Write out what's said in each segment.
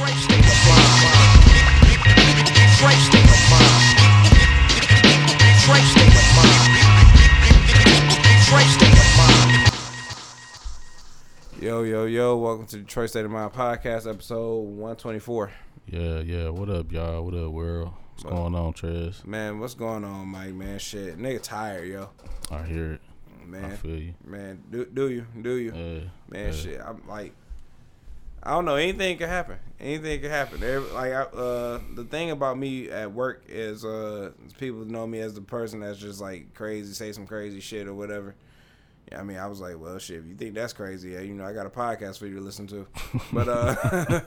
Detroit state of mind. Detroit state of mind. Detroit state of mind. Detroit state of mind. Yo, yo, yo, welcome to Detroit State of Mind podcast, episode 124. Yeah, yeah. What up, y'all? What up, world? What's going on, Trez? Man, what's going on, Mike, man? Shit, nigga tired, yo. I hear it. I Man, feel you. man, do, do you, do you? Yeah, Man, yeah. shit, I'm like, I don't know, anything could happen. Anything could happen. Every, like, I, uh, the thing about me at work is, uh, people know me as the person that's just like crazy, say some crazy shit or whatever. Yeah, I mean, I was like, well, shit, if you think that's crazy, yeah, you know, I got a podcast for you to listen to. But, uh,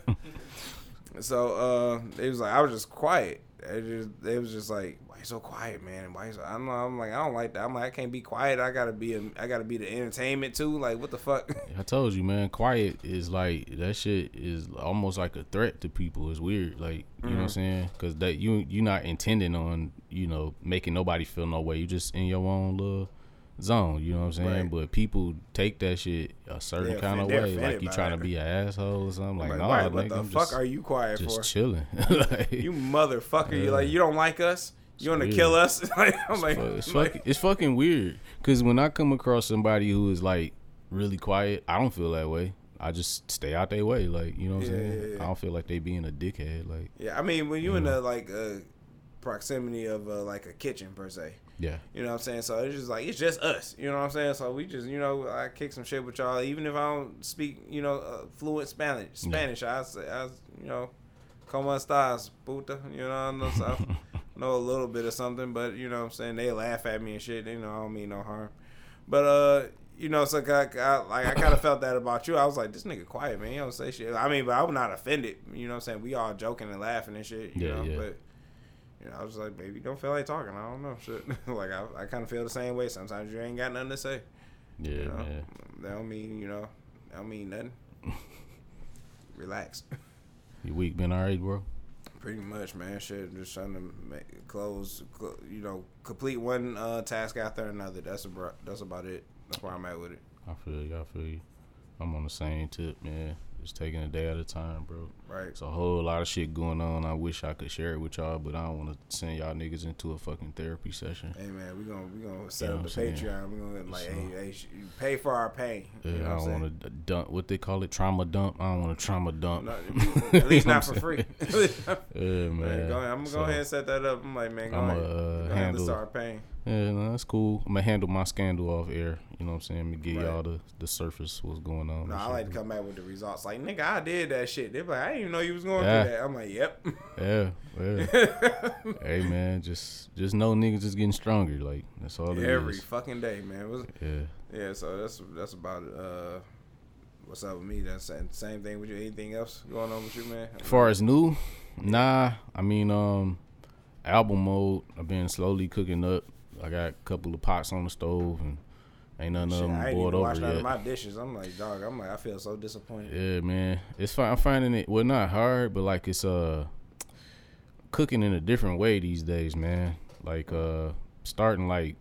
so, uh, it was like, I was just quiet. It just, it was just like, you so quiet, man? Why you so, I don't know. I'm like, I don't like that. I'm like, I can't be quiet. I gotta be, a, I gotta be the entertainment too. Like, what the fuck? I told you, man. Quiet is like that. Shit is almost like a threat to people. It's weird, like you know what I'm mm-hmm. saying? Because that you you're not intending on you know making nobody feel no way. You just in your own little zone. You know what I'm saying? Right. But people take that shit a certain They're kind of way, like you trying to be an asshole or something. Like, Like, no, why- nigga, what the I'm fuck just, are you quiet just for? chilling. like, You motherfucker! You like you don't like us? You want to kill us? like, I'm like, it's, like- it's fucking weird because when I come across somebody who is like really quiet, I don't feel that way. I just stay out their way, like you know what I'm saying. yeah, yeah. I don't feel like they being a dickhead, like yeah. I mean, when you in Yeah. the like uh, proximity of uh, like a kitchen per se, yeah, you know what I'm saying? So it's just like it's just us. You know what I'm saying? So we just you know I kick some shit with y'all, even if I don't speak you know uh, fluent Spanish. Spanish, I say I you know, como estas puta? You know what I'm I know a little bit of something, but you know what I'm saying they laugh at me and shit. They know I don't mean no harm, but uh. You know, so I, I, like I kind of felt that about you. I was like, this nigga quiet, man. He don't say shit. I mean, but I'm not offended. You know what I'm saying? We all joking and laughing and shit. You Yeah, know, yeah. but you know, I was like, baby, don't feel like talking. I don't know, shit. like I, I kind of feel the same way. Sometimes you ain't got nothing to say. yeah, You know, man. that don't mean you know, that don't mean nothing. Relax. Your week been alright, bro? Pretty much, man. Shit, just trying to make, close, cl- you know, complete one uh, task after another. That's about that's about it. That's where I'm at with it. I feel you. I feel you. I'm on the same tip, man. Just taking a day at a time, bro. Right. It's a whole lot of shit going on. I wish I could share it with y'all, but I don't want to send y'all niggas into a fucking therapy session. Hey man, we gonna we gonna set You know up the I'm saying? Patreon. We gonna like, So- hey, hey, pay for our pain. Yeah, you know I don't want to dump what they call it, trauma dump. I don't want to trauma dump. No, at least not for free. Yeah, Man, man. go ahead. I'm gonna So, go ahead and set that up. I'm like, man, go I'ma, ahead. uh, go ahead and handle- start paying. Yeah, no, that's cool. I'm gonna handle my scandal off air. You know what I'm saying? I'm gonna give Right. y'all the, the surface what's going on. No, I like to come back with the results. Like, nigga, I did that shit. They're like, I didn't even know you was going Yeah. through that. I'm like, yep. Yeah, yeah. hey man, just just know niggas is getting stronger. Like that's all it is. Every fucking day, man. Was Yeah. yeah. So that's that's about it. Uh, what's up with me? That's the same thing with you. Anything else going on with you, man? As far as new, nah. I mean, um, album mode. I've been slowly cooking up. I got a couple of pots on the stove and ain't none of Shit, them I ain't boiled over none of my dishes. I'm like, dog. I'm like, I feel so disappointed. Yeah, man. It's fine. I'm finding it well not hard, but like it's uh cooking in a different way these days, man. Like uh starting like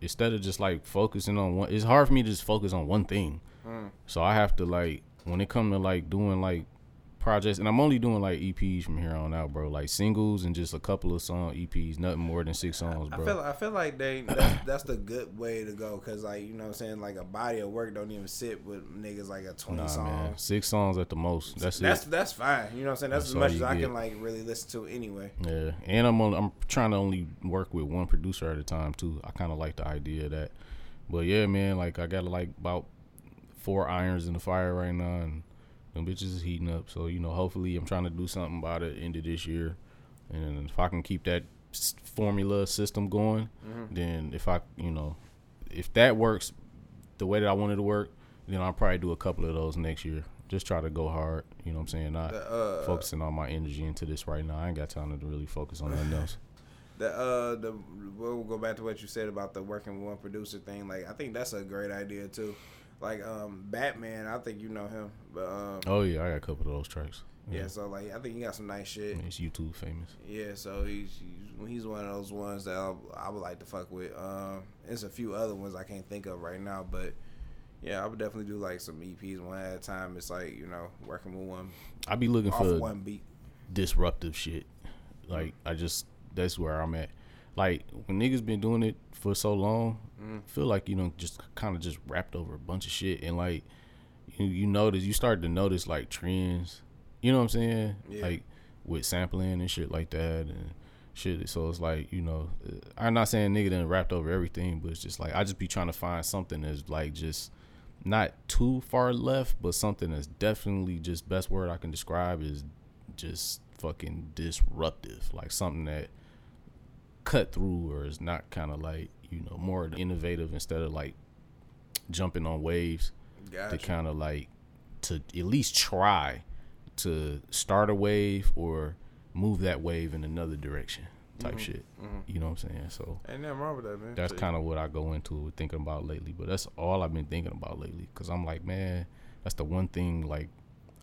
instead of just like focusing on one it's hard for me to just focus on one thing. Mm. So I have to like when it come to like doing like projects and I'm only doing like EPs from here on out, bro. Like singles and just a couple of song EPs, nothing more than six songs, I bro. feel I feel like they that's, that's the good way to go because like you know what I'm saying like a body of work don't even sit with niggas like a 20 nah, song. man. Six songs at the most. That's, That's it. that's fine. You know what I'm saying? That's, That's as much as I get. can like really listen to anyway. Yeah, and I'm on, I'm trying to only work with one producer at a time too. I kind of like the idea of that, but yeah, man, like I got like about four irons in the fire right now, and them bitches is heating up. So you know, hopefully, I'm trying to do something about it end of this year, and if I can keep that formula system going, then if I, you know, if that works the way that I wanted to work, then I'll probably do a couple of those next year. Just try to go hard. You know what I'm saying? Not The uh focusing all my energy into this right now. I ain't got time to really focus on nothing else. the uh the we'll go back to what you said about the working with one producer thing. Like I think that's a great idea too. Like um Batman, I think you know him, but um Oh yeah, I got a couple of those tracks. yeah. So like I think he got some nice shit. He's YouTube famous. Yeah, so he's he's, he's one of those ones that I'll, I would like to fuck with. Um, there's a few other ones I can't think of right now, but Yeah, I would definitely do like some EPs one at a time. It's like you know working with one I'd be looking for one beat. disruptive shit. Like I just that's where I'm at. Like when niggas been doing it for so long, Mm-hmm. Feel like you know just kind of just wrapped over a bunch of shit and like you you notice you start to notice like trends. You know what I'm saying? Yeah. Like with sampling and shit like that and shit. So it's like you know uh, I'm not saying nigga done wrapped over everything, but it's just like I just be trying to find something that's like just not too far left, but something that's definitely just best word I can describe is just fucking disruptive, like something that cut through or is not kind of like you know more innovative instead of like jumping on waves to kind of like to at least try to start a wave or move that wave in another direction type mm-hmm. shit. Mm-hmm. You know what I'm saying? So Ain't nothing wrong with that, man. that's kind of what I go into thinking about lately. But that's all I've been thinking about lately. Cause I'm like, man, that's the one thing like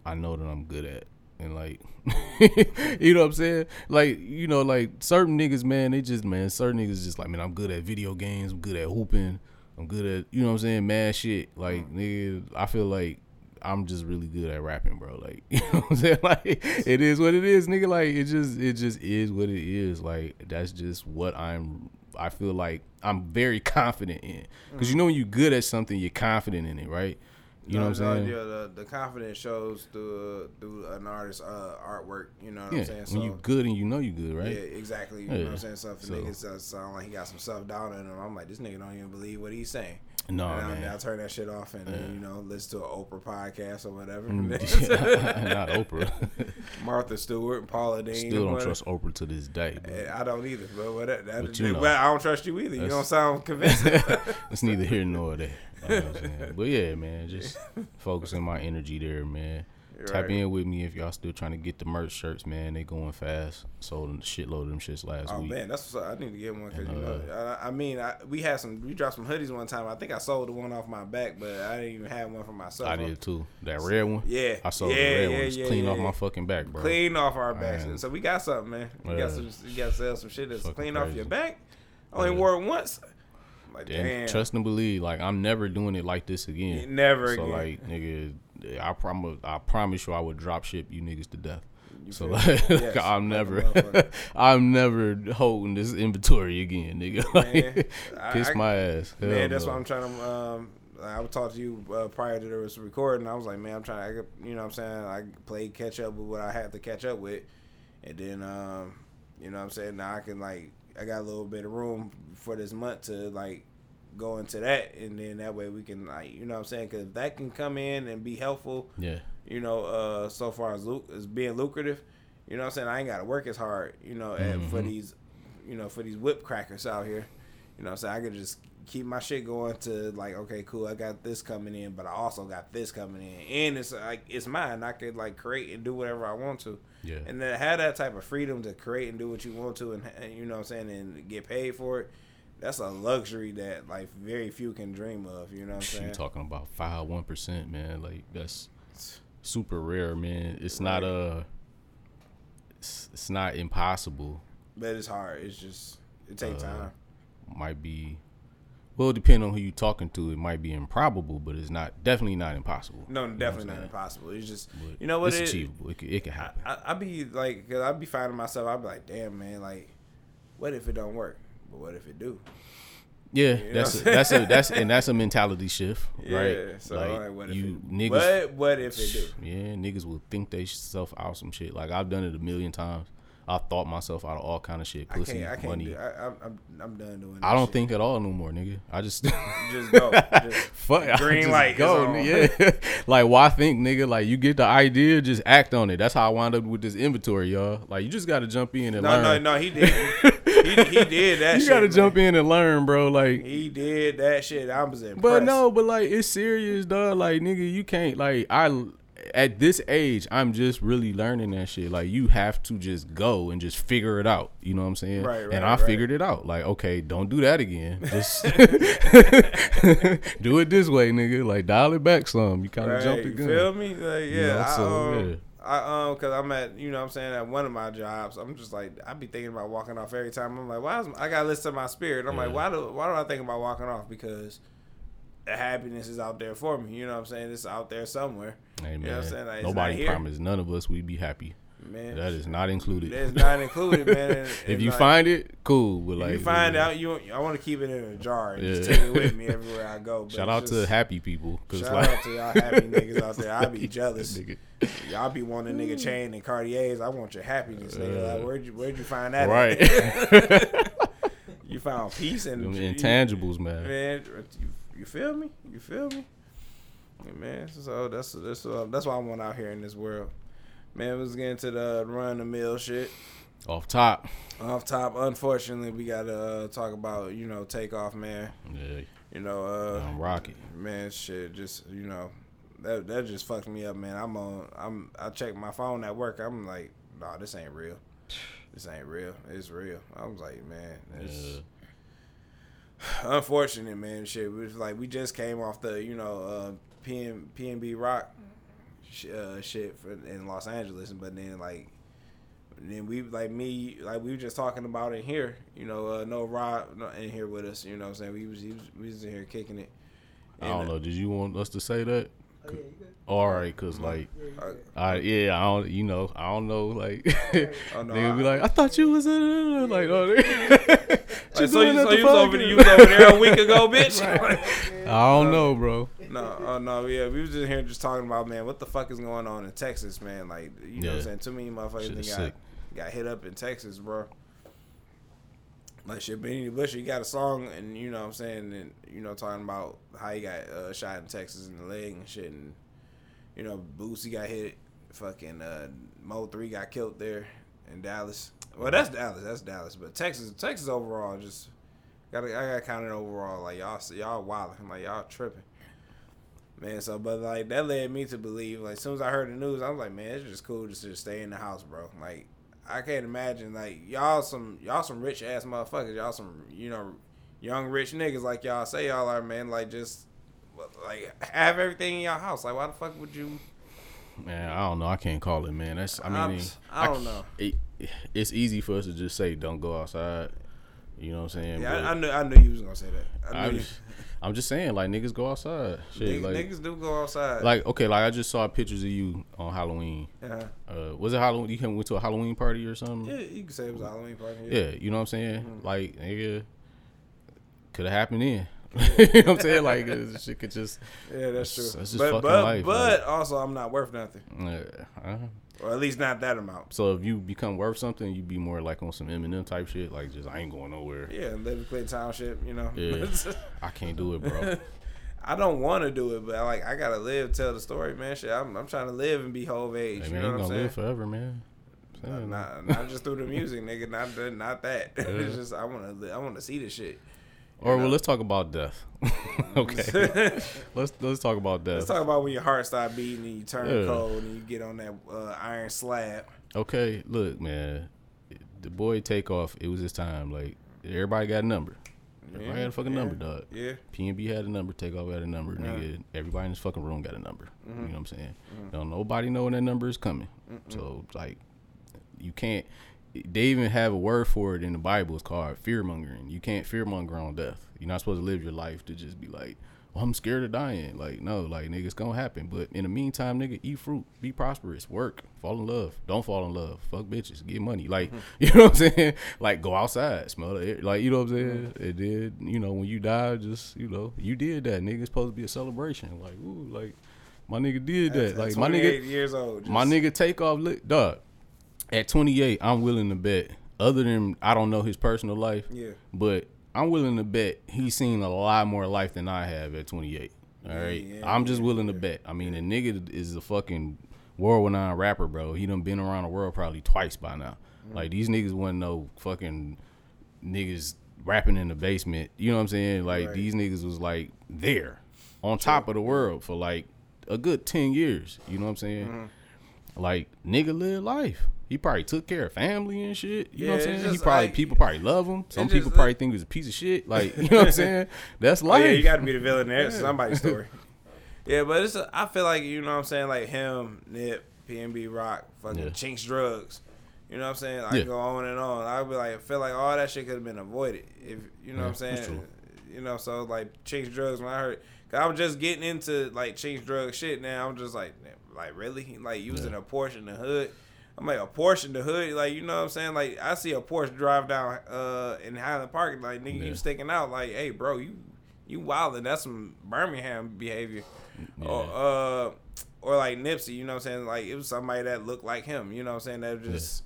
I know that I'm good at. And like, you know what I'm saying? Like, you know, like certain niggas, man, they just, man, certain niggas just like, man, I'm good at video games. I'm good at hooping. I'm good at, you know what I'm saying? Mad shit. Like, mm. nigga, I feel like I'm just really good at rapping, bro. Like, you know what I'm saying? Like, it is what it is, nigga. Like, it just, it just is what it is. Like, that's just what I'm. I feel like I'm very confident in. Cause you mm. know when you're good at something, you're confident in it, right? You know what I'm No, no, saying? Yeah, the, the confidence shows through through an artist's uh, artwork. You know what Yeah, I'm saying? when you good and you know you good, right? Yeah, exactly. You know what I'm saying? So if So- niggas uh, sound like he got some self doubt in him, I'm like, this nigga don't even believe what he's saying. No, and I, man. I turn that shit off and then, you know listen to an Oprah podcast or whatever. Not Oprah. Martha Stewart and Paula Deen. Still don't trust Oprah to this day. Eh, I don't either, but what that, But you know. well, I don't trust you either. You don't sound convincing. it's neither here nor there. You know what I'm saying? But yeah, man, just focusing my energy there, man. Tap right. in with me if y'all still trying to get the merch shirts, man. They going fast. Sold a shitload of them shits last Oh week. Oh man, that's what's up. I need to get one because you know, uh, I, I mean, I, we had some, we dropped some hoodies one time. I think I sold the one off my back, but I didn't even have one for myself. I did too. That red one. Yeah, I sold yeah, the red yeah, one. It's yeah, clean yeah, off my fucking back, bro. Clean off our backs, so we got something, man. We got some, you got to sell some shit that's clean off your back. I only wore it once. Like, damn, trust and believe, like I'm never doing it like this again. never So again. like, nigga, I promise, I promise you, I would drop ship you niggas to death. so like. Yes, I'm never. I'm never holding this inventory again, nigga. Like, kiss I- my ass. Hell man, that's no. why I'm trying to. Um, I would talk to you uh, prior to this recording. I was like, man, I'm trying. To you know, what I'm saying I played catch up with what I had to catch up with, and then, um, you know, what I'm saying now I can like I got a little bit of room for this month to like go into that, and then that way we can like you know what I'm saying because that can come in and be helpful, Yeah, you know, uh, so far as luc- as being lucrative, you know what I'm saying? I ain't got to work as hard, you know, and for these, you know, for these whip crackers out here, you know what I'm saying? I could just keep my shit going to like, okay, cool, I got this coming in, but I also got this coming in, and it's like it's mine. I could like create and do whatever I want to, yeah, and then have that type of freedom to create and do what you want to, and, and you know what I'm saying, and get paid for it. That's a luxury that like very few can dream of. You know what I'm saying? you talking about five one percent, man? Like that's super rare, man. It's not uh it's, it's not impossible. But it's hard. It's just it takes Uh, time. Might be well, depending on who you're talking to, it might be improbable, but it's not definitely not impossible. No, You know what definitely not saying? impossible. It's just But you know what it's it- achievable. It could, it I, happen. I I be like, cause I'd be finding myself. I'd be like, damn man, like, what if it don't work? But what if it do? yeah, you know that's a, that's a that's and that's a mentality shift, Yeah. right? So like, like, what if you it, niggas, What what if it do? yeah, niggas will think they self out some shit. Like I've done it a million times. I thought myself out of all kind of shit, I can't, I can't. Do, I, I'm, I'm I'm done doing. I don't shit. think at all no more, nigga. I just Just go. Just, fuck Green just light go, yeah. like why think, nigga? Like you get the idea, just act on it. That's how I wound up with this inventory, y'all. Like you just got to jump in and no, learn. no, no. He did. He, he did that. you shit, got to jump in and learn, bro. Like He did that shit. I was impressed. But no, but like it's serious, dog. Like nigga, you can't like I at this age, I'm just really learning that shit. Like you have to just go and just figure it out. You know what I'm saying? Right, right, and I right. figured it out. Like, okay, don't do that again. Just do it this way, nigga. Like dial it back some. You kind of Right, the you gun. feel me? Like, yeah, know, I, so, um, yeah. I um, cause I'm at, you know, what I'm saying at one of my jobs, I'm just like, I be thinking about walking off every time. I'm like, why is I gotta listen to my spirit? I'm like, why do why do I think about walking off? Because the happiness is out there for me. You know what I'm saying? It's out there somewhere. Hey, You know what I'm saying? Like, nobody promised none of us we'd be happy. Man, That is not included. That's not included, man. And- if you like, find it, cool. But if like, you find yeah. out, you I want to keep it in a jar and just Yeah. take it with me everywhere I go. But shout out to happy people, Shout like, out to y'all happy niggas out there. I be jealous. Y'all be wanting nigga chain and Cartiers. I want your happiness, nigga. Like, where'd you where'd you find that? right? You found peace and Them you- intangibles, man. man. You, you feel me? You feel me? Man, so that's that's uh, that's why I want out here in this world. Man, let's get into the run the mill shit. Off top, Off top, unfortunately, we gotta uh, talk about you know takeoff, man. yeah, You know, uh, I'm rocket. man, shit, just you know, that that just fucked me up, man. I'm on, I'm, I checked my phone at work. I'm like, nah, this ain't real. This ain't real. It's real. I was like, man, it's Yeah. unfortunate, man. Shit, it was like we just came off the, you know, uh, PM PNB Rock uh, shit for, in Los Angeles, but then like. Then we like me like we were just talking about it here, you know. Uh, no Rob no, in here with us, you know. what I'm saying we was, he was we was in here kicking it. I don't And, uh, know. Did you want us to say that? All right, cause like, Uh, I yeah, I don't, you know, I don't know, like, Oh, no, they would be I- like, I thought you was in, like, oh, they- Like, Just so you, doing so the you was over there, you was over there a week ago, bitch. I don't know, bro. No, oh no, yeah, we was just here just talking about man, what the fuck is going on in Texas, man? Like, you know, what I'm saying too many motherfuckers got sick. got hit up in Texas, bro. Like shit, Benny Bush, he got a song, and you know what I'm saying, and you know talking about how he got uh, shot in Texas in the leg and shit, and you know Boosie got hit, fucking uh, Mo3 got killed there in Dallas. Well, that's Dallas, that's Dallas, but Texas, Texas overall just got I got counted overall like y'all y'all wilding, like y'all tripping. Man, so but like that led me to believe like as soon as I heard the news, I was like, man, it's just cool just to stay in the house, bro. Like I can't imagine like y'all some y'all some rich ass motherfuckers, y'all some you know young rich niggas like y'all say y'all are, man. Like just like have everything in your house. Like why the fuck would you? Man, I don't know. I can't call it, man. That's, I mean, I'm- I don't know. It, it's easy for us to just say, don't go outside. You know what I'm saying? Yeah, But I, I knew I knew you was gonna say that. I knew just, I'm just saying, like niggas go outside. Shit, niggas, like, niggas do go outside. like okay, like I just saw pictures of you on Halloween. uh, Uh, was it Halloween? You came went to a Halloween party or something? yeah, you can say it was a Halloween party. Yeah, you know what I'm saying? Mm-hmm. Like, nigga, could have happened then. you know what I'm saying? Like, shit could just, yeah, that's true. That's- that's just but fucking but life, but also I'm not worth nothing, uh, uh, or at least not that amount. so if you become worth something, you'd be more like on some Eminem type shit. Like, just I ain't going nowhere. Yeah, live in Clinton Township, you know. Yeah. I can't do it, bro. I don't want to do it, but I, like I gotta live, tell the story, man. Shit, I'm, I'm trying to live and be whole age. Hey, you know what I'm gonna saying? live forever, man. Saying, Not, not just through the music, nigga. Not that, not that. Yeah. it's just I want to, I want to see this shit. Or well, let's talk about death. okay, let's let's talk about death. Let's talk about when your heart start beating and you turn Yeah. cold and you get on that uh, iron slab. Okay, look, man, the boy Takeoff. It was his time. Like everybody got a number. Everybody had a fucking yeah, number, dog. Yeah, PNB had a number, Takeoff had a number, nigga. Everybody in this fucking room got a number. You know what I'm saying? Don't nobody know when that number is coming. So like, you can't. They even have a word for it in the Bible. It's called fear mongering. You can't fear monger on death. You're not supposed to live your life to just be like, well, I'm scared of dying. Like, no, like, nigga, it's gonna happen. But in the meantime, nigga, eat fruit, be prosperous, work, fall in love. Don't fall in love. Fuck bitches, get money. Like, mm-hmm. you know what I'm saying? Like, go outside, smell the air. Like, you know what I'm saying? Mm-hmm. It did, you know, when you die, just, you know, you did that. Nigga, it's supposed to be a celebration. Like, ooh, like, my nigga did that. At Like, my 28 nigga, years old. my nigga Takeoff, look, dog. At 28, I'm willing to bet. Other than I don't know his personal life, Yeah. but I'm willing to bet he's seen a lot more life than I have at 28. All right, Yeah, I'm just willing to bet. I mean, a nigga is a fucking world-renowned rapper, bro. He done been around the world probably twice by now. Mm. Like these niggas wasn't no fucking niggas rapping in the basement. You know what I'm saying? Like Right. these niggas was like there, on top of the world for like a good 10 years. You know what I'm saying? Mm-hmm. Like nigga live life. He probably took care of family and shit. You know what Yeah, I'm saying? He probably like- people probably love him. Some people like- probably think he was a piece of shit. Like you know what I'm saying? That's Oh, life. yeah, you got to be the villain there. It's somebody's story. Yeah, but it's. A, I feel like you know what I'm saying. Like him, Nip, PNB Rock, fucking Yeah. Chinx Drugz. You know what I'm saying? I Yeah. go on and on. I'd be like, I feel like all that shit could have been avoided if you know Yeah, what I'm saying. You know, so like Chinx Drugz. When I heard, 'Cause I was just getting into like Chinx drug shit. Now I'm just like, like really, like using Yeah. a Porsche in the hood. I'm like a Porsche in the hood, like you know what I'm saying. Like I see a Porsche drive down uh in Highland Park, like nigga, Yeah. you sticking out. Like, hey, bro, you you wildin'. That's some Birmingham behavior. Or uh, or like Nipsey, you know what I'm saying. Like it was somebody that looked like him, you know what I'm saying. That just,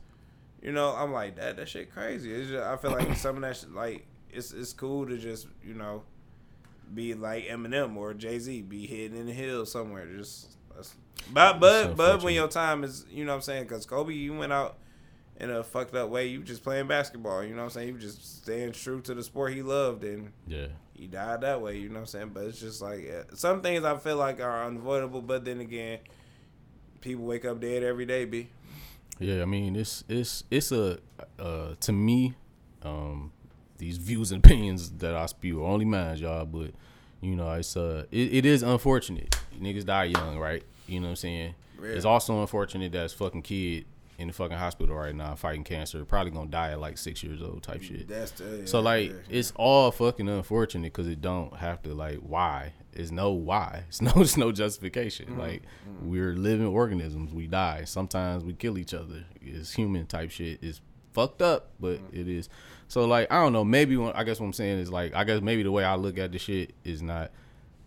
you know, I'm like that. That shit crazy. It's just, I feel like some of that shit, like it's it's cool to just you know be like Eminem or Jay Z, be hidden in the hills somewhere. Just, that's, but but but when your time is, you know what I'm saying, because Kobe, you went out in a fucked up way. You just playing basketball, you know what I'm saying. You just staying true to the sport he loved, and Yeah. he died that way, you know what I'm saying. But it's just like uh, some things I feel like are unavoidable, but then again, people wake up dead every day. B. Yeah, I mean it's it's it's a uh to me, um these views and opinions that I spew are only mine, y'all, but you know, it's uh it, it is unfortunate. Niggas die young, right? You know what I'm saying? Yeah. It's also unfortunate that fucking kid in the fucking hospital right now fighting cancer, probably gonna die at like six years old type shit. That's the, So like yeah. it's all fucking unfortunate because it don't have to like why. It's no why. It's no it's no justification. Mm-hmm. Like we're living organisms. We die. Sometimes we kill each other. It's human type shit. It's fucked up, but Mm-hmm. it is. So like I don't know. Maybe when, I guess what I'm saying is like I guess maybe the way I look at the shit is not.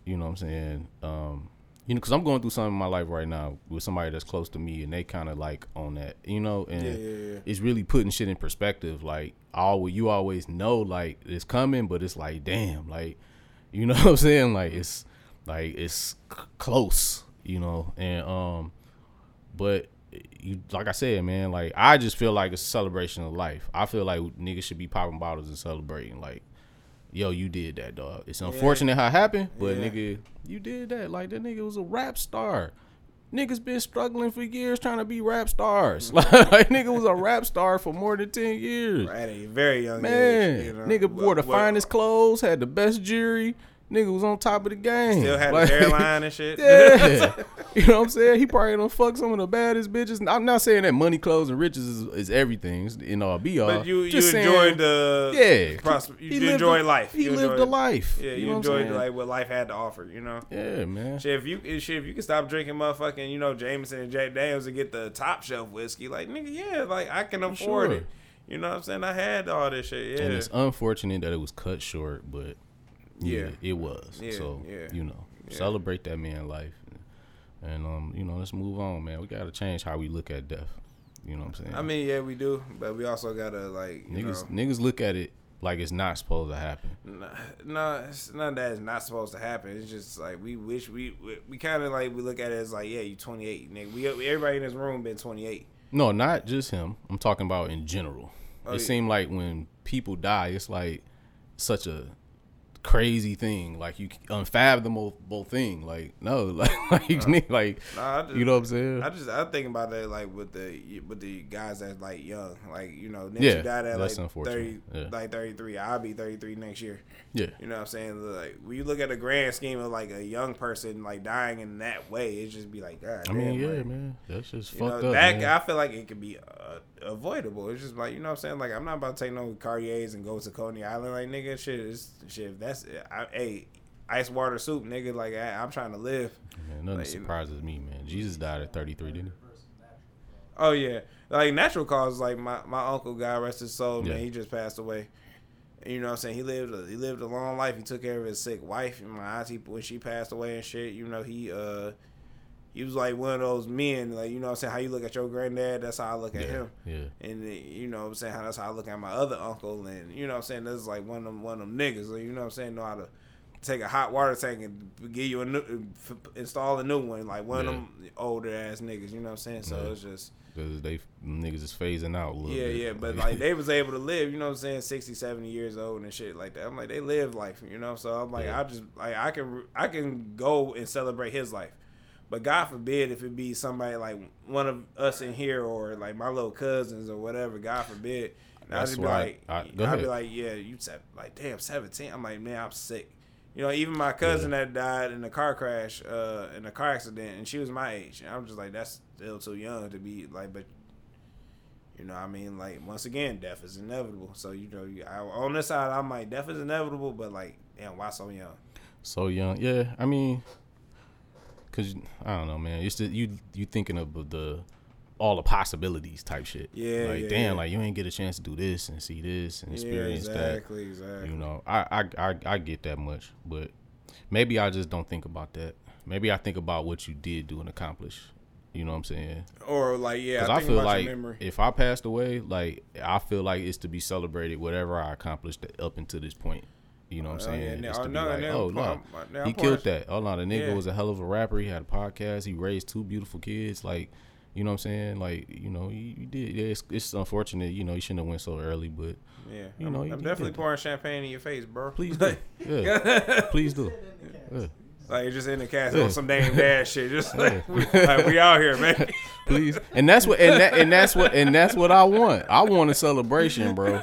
You know what I'm saying? Um, you know, because I'm going through something in my life right now with somebody that's close to me, and they kind of like on that. You know, and Yeah, yeah, yeah. it's really putting shit in perspective. Like always, you always know like it's coming, but it's like damn, like you know what I'm saying? Like it's like it's c- close, you know. And um, but you like I said, man, like I just feel like it's a celebration of life. I feel like niggas should be popping bottles and celebrating. Like, yo, you did that, dog. It's unfortunate how it happened, but Yeah. nigga, you did that. Like that nigga was a rap star. Niggas been struggling for years trying to be rap stars. like mm-hmm. nigga was a rap star for more than ten years. at a very young Man, age, you know? nigga wore the finest clothes, had the best jewelry. Nigga was on top of the game. Still had Like- hairline and shit. Yeah, you know what I'm saying. He probably done fuck some of the baddest bitches. I'm not saying that money, clothes, and riches is, is everything. It's, you know, be all. But you you Just saying- enjoyed the yeah, pros- you lived enjoyed a- life. He You lived enjoyed- a life. Yeah, you, know enjoyed saying? like what life had to offer. You know. Yeah, man. Shit, if you eh, shit, if you can stop drinking motherfucking, you know, Jameson and Jack Daniels and get the top shelf whiskey, like nigga, yeah, like I can afford Sure. it. You know what I'm saying? I had all this shit. Yeah. And it's unfortunate that it was cut short, but yeah, Yeah. it was. Yeah, so yeah. you know, celebrate that man life, and um, you know, let's move on, man. We gotta change how we look at death. You know what I'm saying? I mean, yeah, we do, but we also gotta like you niggas, know, niggas look at it like it's not supposed to happen. Nah, no, it's not that it's not supposed to happen. It's just like we wish we we, we kind of like we look at it as like yeah, you 28, nigga. We everybody in this room been 28. No, not just him. I'm talking about in general. Oh, it yeah. seemed like when people die, it's like such a crazy thing, like you unfathomable thing. Like no, like like like Nah, just, you know what I'm saying? I just I think about that like with the with the guys that's like young, like you know, Nipsey Yeah, died at like thirty. Yeah. like thirty three. I'll be thirty three next year. yeah, You know what I'm saying? Like when you look at the grand scheme of like a young person like dying in that way, it just be like God. I mean, damn, yeah, like, man, that's just You fucked know, up, that man. I feel like it could be uh, avoidable. It's just like you know what I'm saying. Like I'm not about to take no Cartiers and go to Coney Island. Like nigga, shit is shit. That's I, hey, ice water soup, nigga. Like I, I'm trying to live. Man, nothing like, surprises me, man. Jesus died at 33, didn't he? Oh yeah, like natural causes. Like my, my uncle, God rest his soul, man. He just passed away. And, you know what I'm saying? He lived a, he lived a long life. He took care of his sick wife and my auntie when she passed away and shit. You know he uh he was like one of those men. Like you know what I'm saying? How you look at your granddad, that's how I look at Yeah, him. yeah. And uh, you know what I'm saying? How that's how I look at my other uncle. And you know what I'm saying? That's like one of them one of them niggas. Like, you know what I'm saying? Know how to take a hot water tank and give you a new install a new one. Like one Yeah. of them older ass niggas. You know what I'm saying? So Yeah. it's just. Because they niggas is phasing out a little Yeah, bit. yeah, but like they was able to live, you know what I'm saying, 60, 70 years old and shit like that. I'm like they live life, you know. So I'm like Yeah. I just like I can I can go and celebrate his life. But God forbid if it be somebody like one of us in here or like my little cousins or whatever, God forbid. And I'd be like I- I'd go be ahead. like, Yeah, you said like damn, seventeen. I'm like, man, I'm sick. You know, even my cousin that died in a car crash, uh, in a car accident, and she was my age. And I'm just like, that's still too young to be like, but you know, what I mean, like once again, death is inevitable. So you know, you, I, on this side, I'm like, death is inevitable, but like, damn, why so young? So young, yeah. I mean, cause I don't know, man. It's just you you thinking of the all the possibilities type shit. Yeah, Like yeah, damn, yeah. like you ain't get a chance to do this and see this and Yeah, experience exactly, exactly. that. You know, I, I I I get that much, but maybe I just don't think about that. Maybe I think about what you did do and accomplish. You know what I'm saying? Or like, yeah, Because I, I, feel like if I passed away, like I feel like it's to be celebrated whatever I accomplished up until this point. You know what I'm yeah, saying? now- It's to be no, like, oh no, I'm- uh, he killed that. Oh no, the nigga Yeah. was a hell of a rapper. He had a podcast. He raised two beautiful kids. Like, you know what I'm saying? Like, you know, you, you did. Yeah, it's, it's unfortunate. You know, you shouldn't have went so early, but Yeah, you I'm, know, you- I'm you definitely did. pouring champagne in your face, bro. please do. Yeah, please do. Yeah. Like just in the cast on some damn bad shit. Just like, we, like, we out here, man. please. And that's what and that and that's what and that's what I want. I want a celebration, bro.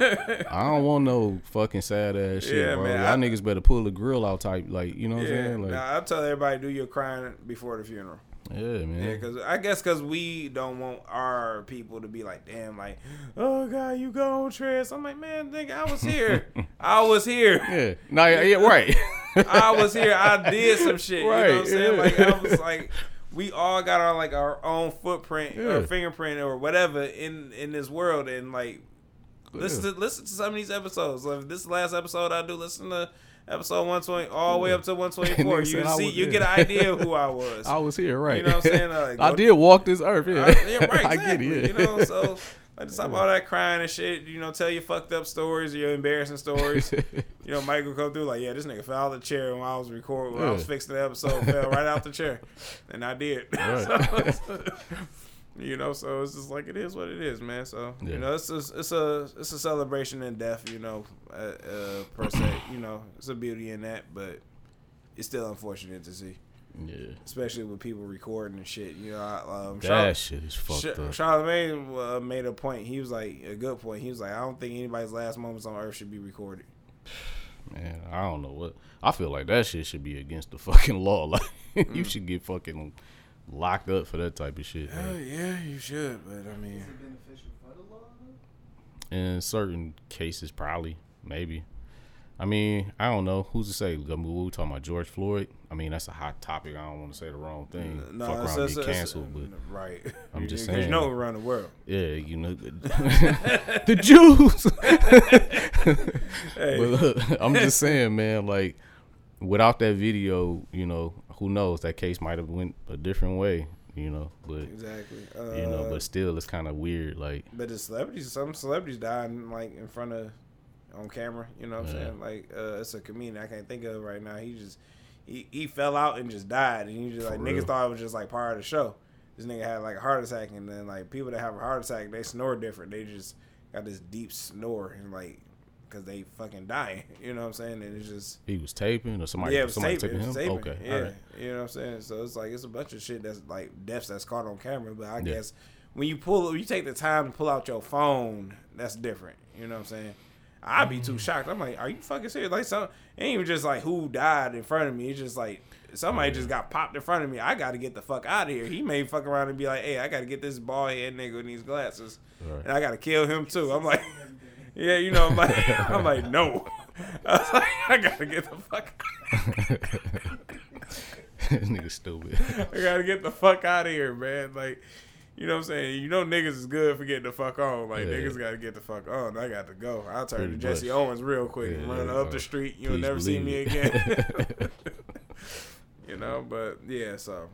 I don't want no fucking sad ass shit, Yeah, bro. man, Y'all I- niggas better pull the grill out type, like you know what I'm Yeah, saying? Like, nah, I tell everybody do your crying before the funeral. Yeah, man. Yeah, because I guess because we don't want our people to be like, damn, like, oh god, you gone, Trez. I'm like, man, nigga, I was here. I was here. Yeah, nah, yeah, right. I was here. I did some shit. You know what I'm saying? yeah. Like I was like, we all got our like our own footprint Yeah. or fingerprint or whatever in in this world, and like listen to listen to some of these episodes. Like this last episode I do, listen to episode 120 all the way up to 124. You see, was you get an idea of who I was. I was here, right? You know what I'm saying? Like, I did walk this earth. Yeah, Uh, yeah, right, I exactly. get it. Yeah. You know, so like just talk about all that crying and shit. You know, tell your fucked up stories, your embarrassing stories. you know, Michael come through like, yeah, this nigga fell out the chair when I was recording, when I was fixing the episode, fell right out the chair, and I did. Right. So, you know, so it's just like it is what it is, man. So Yeah. you know, it's a, it's a it's a celebration in death. You know, uh, uh, per se. You know, it's a beauty in that, but it's still unfortunate to see, yeah, especially with people recording and shit. You know, I, um, that Charlotte- shit is fucked up. Charlemagne uh, made a point. He was like a good point. He was like, I don't think anybody's last moments on earth should be recorded. Man, I don't know what. I feel like that shit should be against the fucking law. Like Mm. you should get fucking locked up for that type of shit. Oh man. yeah, you should, but I mean, beneficial for the law? though? In certain cases, probably, maybe. I mean, I don't know. Who's to say? I we were talking about George Floyd. I mean, that's a hot topic. I don't want to say the wrong thing. no, Fuck around, it's- get it's- canceled. But right. I'm just saying. You saying. know around the world. yeah, you know, the Jews. Hey, But look, I'm just saying, man. Like, without that video, you know, who knows? That case might have went a different way. You know, but exactly. Uh, you know, but still, it's kind of weird. Like, but the celebrities, some celebrities dying like in front of on camera. You know what I'm saying? Like uh, it's a comedian I can't think of right now. He just he, he fell out and just died, and you just For like real. niggas thought it was just like part of the show. This nigga had like a heart attack, and then like people that have a heart attack, they snore different. They just got this deep snore, and like because they fucking dying. You know what I'm saying? And it's just he was taping, or somebody, yeah, was somebody taping, was him. taping. Okay, yeah, all right. you know what I'm saying. So it's like it's a bunch of shit that's like deaths that's caught on camera. But I Yeah. guess when you pull, when you take the time to pull out your phone, that's different. You know what I'm saying? I'd be too Mm. shocked. I'm like, are you fucking serious? Like, some it ain't even just like who died in front of me. It's just like somebody just got popped in front of me. I got to get the fuck out of here. He may fuck around and be like, hey, I got to get this bald head nigga in these glasses, Right. and I got to kill him too. I'm like, yeah, you know, I'm like, I'm like, no. I was like, I gotta get the fuck. Nigga stupid. I gotta get the fuck out of here, man. Like, you know what I'm saying? You know niggas is good for getting the fuck on. Like Yeah. niggas gotta get the fuck on. I got to go. I'll turn Pretty to Jesse much. Owens real quick and run yeah, up uh, the street. You'll never see me again. you know, but yeah, so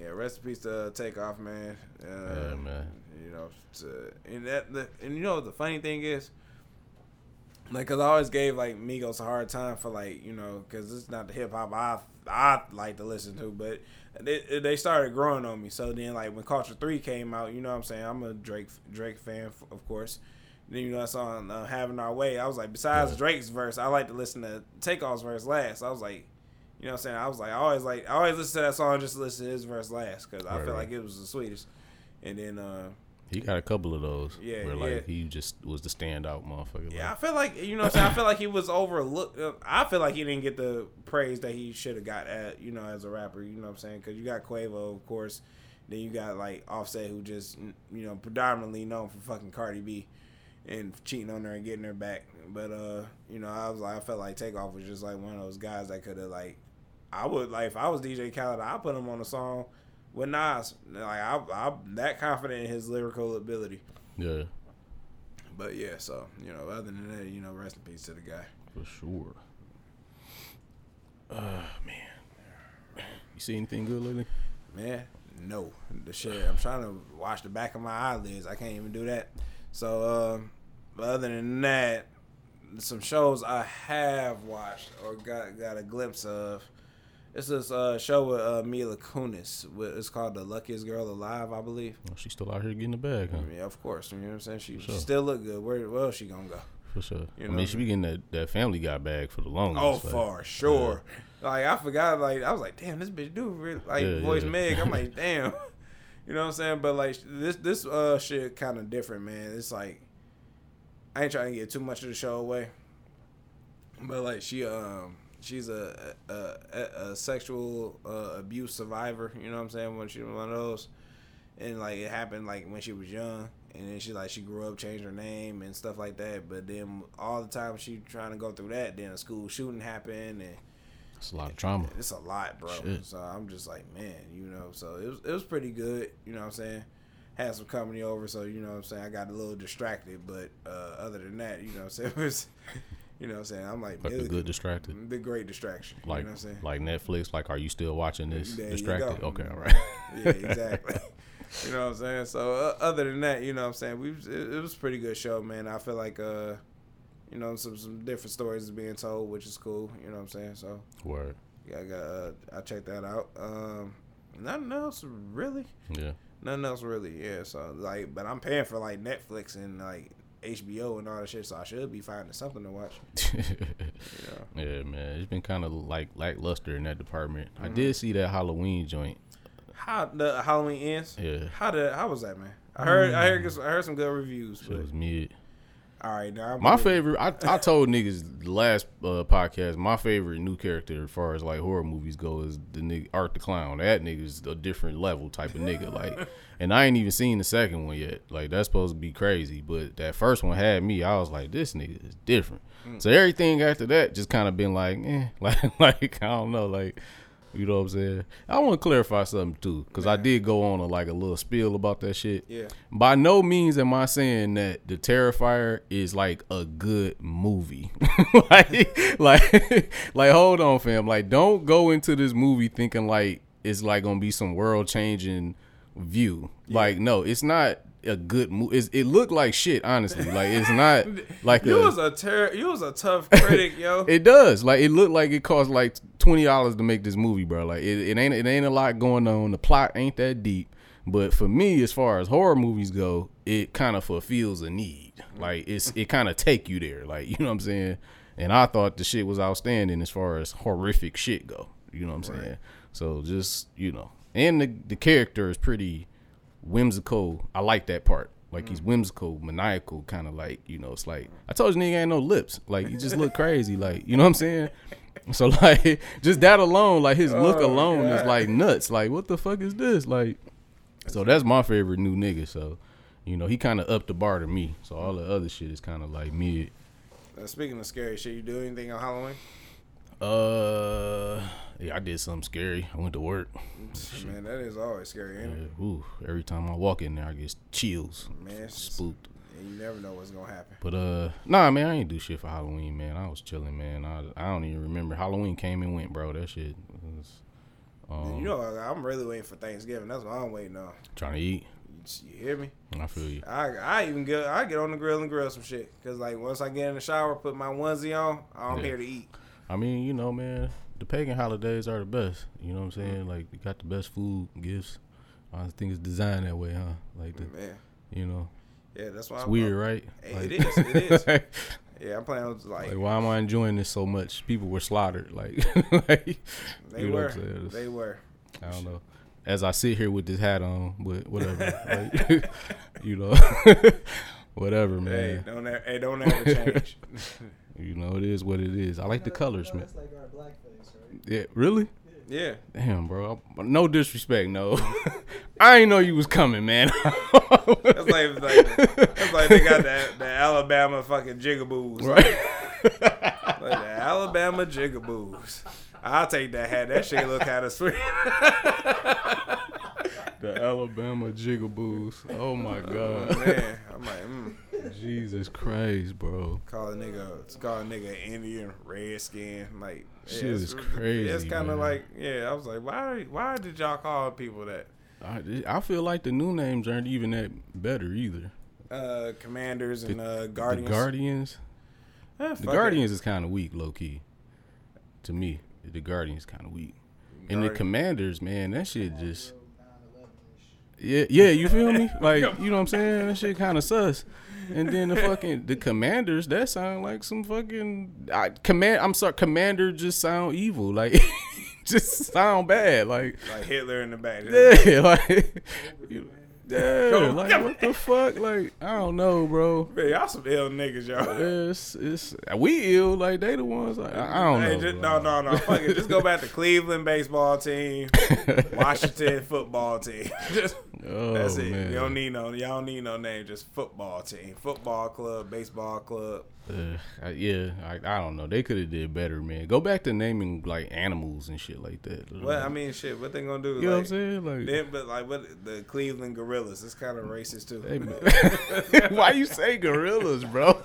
yeah, rest in peace to Takeoff, man. Uh, Yeah, man. You know, to, and that the, and you know what the funny thing is, like, cause I always gave like Migos a hard time for like you know, cause it's not the hip hop I I like to listen to, but they they started growing on me. So then like when Culture Three came out, you know what I'm saying I'm a Drake Drake fan of course. Then you know I saw uh, Having Our Way. I was like, besides. Drake's verse, I like to listen to Takeoff's verse last. I was like. You know what I'm saying? I was like, I always like, I always listen to that song just to listen to his verse last because I Right, feel right. like it was the sweetest. And then, uh, He got a couple of those. Yeah, where yeah. like he just was the standout motherfucker. yeah, I feel like you know, what I'm saying I feel like he was overlooked. I feel like he didn't get the praise that he should have got at you know as a rapper. You know what I'm saying? Because you got Quavo, of course. Then you got like Offset, who just you know predominantly known for fucking Cardi B and cheating on her and getting her back. But uh, you know, I was like, I felt like Takeoff was just like one of those guys that could have like I would like if I was DJ Khaled, I put him on a song with Nas. Like I, I'm that confident in his lyrical ability. Yeah, But yeah, so you know, other than that, you know, rest in peace to the guy. for sure. Uh man. You see anything good lately? Man, no, the shit. I'm trying to wash the back of my eyelids. I can't even do that. So, um, but other than that, some shows I have watched or got got a glimpse of. It's this uh, show with uh, Mila Kunis. It's called The Luckiest Girl Alive, I believe. Oh, she's still out here getting the bag, huh? Yeah, of course. You know what I'm saying? She, she still look good. Where, where else she gonna go? For sure. You I mean, she be getting that, that family guy bag for the longest. Oh, like, for sure. Like I forgot. Like I was like, damn, this bitch do really, like Yeah, voice yeah. Meg. I'm like, damn. You know what I'm saying? But like this this uh shit kind of different, man. It's like I ain't trying to get too much of the show away, but like she um she's a a, a, a sexual uh, abuse survivor. You know what I'm saying? When she was one of those, and like it happened like when she was young, and then she like she grew up, changed her name and stuff like that. But then all the time she trying to go through that, then a school shooting happened and. It's a lot of trauma. It's a lot, bro. Shit. So I'm just like, man, you know. So it was it was pretty good. You know what I'm saying? Had some company over, so you know what I'm saying. I got a little distracted, but uh, other than that, you know what I'm saying. It was, you know what I'm saying. I'm like, Like a good distracted. the great distraction. Like you know what I'm saying? like Netflix. Like, are you still watching this? There distracted. Okay, all right. yeah, exactly. you know what I'm saying? So uh, other than that, you know what I'm saying, we it, it was a pretty good show, man. I feel like uh you know some some different stories is being told, which is cool, you know what I'm saying? So Word. yeah, I got uh, I checked that out. Um nothing else really. Yeah. Nothing else really, yeah. So like but I'm paying for like Netflix and like HBO and all that shit, so I should be finding something to watch. You know. yeah, man. It's been kind of like lackluster in that department. Mm-hmm. I did see that Halloween joint. How the Halloween ends? Yeah. How did how was that, man? I heard I heard I heard some good reviews, Shit but was mid. All right, now I'm My really- favorite, I, I told niggas last uh, podcast, my favorite new character as far as like horror movies go is the nigga Art the Clown. That nigga's a different level type of nigga. Like, and I ain't even seen the second one yet. Like, that's supposed to be crazy. But that first one had me. I was like, this nigga is different. So everything after that just kind of been like, eh, like, like I don't know, like. You know what I'm saying? I want to clarify something too, because I did go on a, like a little spiel about that shit. Yeah. By no means am I saying that The Terrifier is like a good movie. like, like, like, hold on, fam. Like, don't go into this movie thinking like it's like gonna be some world changing view. Like, no, it's not a good movie. It looked like shit, honestly. Like, it's not like You a, was a ter- you was a tough critic, yo. it does. Like it looked like it cost like twenty dollars to make this movie, bro. Like it, it ain't it ain't a lot going on. The plot ain't that deep. But for me, as far as horror movies go, it kind of fulfills a need. Like it's it kind of take you there. Like you know what I'm saying. And I thought the shit was outstanding as far as horrific shit go. You know what I'm saying. So just you know, and the the character is pretty whimsical. I like that part. Like he's whimsical, maniacal, kind of like you know. It's like I told you, nigga ain't no lips. Like he just look crazy. Like you know what I'm saying. So like just that alone, like his look Oh, alone is like nuts. Like what the fuck is this? Like so that's my favorite new nigga. So you know he kind of upped the bar to me. So all the other shit is kind of like mid. Uh, speaking of scary shit, you do anything on Halloween? Uh, yeah, I did something scary. I went to work. Man, that is always scary, ain't it? Yeah, ooh, every time I walk in there, I get chills, Man, spooked. and you never know what's gonna happen. But uh, nah, man, I ain't do shit for Halloween, man. I was chilling, man. I I don't even remember Halloween came and went, bro. That shit was um, you know, I'm really waiting for Thanksgiving. That's what I'm waiting on. trying to eat. You, hear me? I feel you. I I even get I get on the grill and grill some shit. Cause like once I get in the shower, put my onesie on, I'm Yeah. here to eat. I mean, you know, man, the pagan holidays are the best. You know what I'm saying? Like, they got the best food, gifts. I think it's designed that way, huh? Like, the, Man, you know, yeah, that's why it's I'm, weird, right? Hey, Like, it is, it is. Yeah, I'm planning on like, like, why am I enjoying this so much? People were slaughtered. Like, like they you know were, they were. I don't know. As I sit here with this hat on, but whatever. like, you know, whatever, Hey, man. don't ever, hey, don't ever change. You know, it is what it is. I like the colors, man. That's like our blackface, right? Yeah, really? yeah, Damn, bro. No disrespect, no. I ain't know you was coming, man. that's like, like that's like they got that the Alabama fucking jigaboos, right. like the Alabama jigaboos. I'll take that hat. That shit look kind of sweet. The Alabama Jigaboos. Oh my god. Man, I'm like, mm. Jesus Christ, bro. call a nigga, call a nigga Indian, redskin, like Shit is crazy, It's kind of like, yeah. I was like, why? Why did y'all call people that? I, I feel like the new names aren't even that better either. Uh, commanders and uh, The guardians. Guardians. Eh, The. Guardians is kind of weak, low key. To me, the Guardians kind of weak. And the Commanders, man, that shit just. Yeah, yeah, you feel me? Like, you know what I'm saying? That shit kind of sus. And then the fucking the commanders, that sound like some fucking I, command. I'm sorry, commander just sound evil. Like, just sound bad. Like, like Hitler in the back. yeah, like, you- yeah, like what the fuck? Like, I don't know, bro. Man, y'all some ill niggas, y'all. It's it's we ill. Like they the ones. Like, I, I don't Hey, know. just, no, no, no. Fuck it. Just go back to Cleveland baseball team, Washington football team. Just Oh, that's it. man. You don't need no. Y'all don't need no name. Just football team, football club, baseball club. Uh, yeah, I, I don't know. They could have did better, man. Go back to naming like animals and shit like that. What I mean, shit. What they gonna do? you know what I'm like, saying? Like, Then, but like what the Cleveland Gorillas? It's kind of racist too. hey, man. why you say gorillas, bro?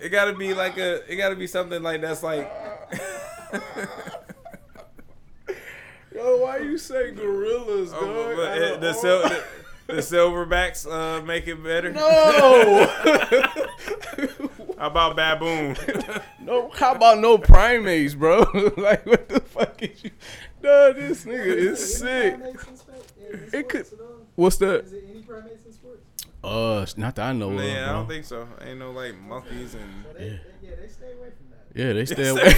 It gotta be like a. It gotta be something like that's like. Yo, why you say gorillas, dog? Oh, but Out it- of the, sil- the, the silverbacks uh, make it better. no, How about baboon? no. How about no primates, bro? like, what the fuck is you? Dog, this nigga is sick. It could- What's that? Is it any primates in sports? Uh, not that I know Man, I don't think so. Ain't no like monkeys and So they, they, yeah, they stay away from that. Yeah, they stay away.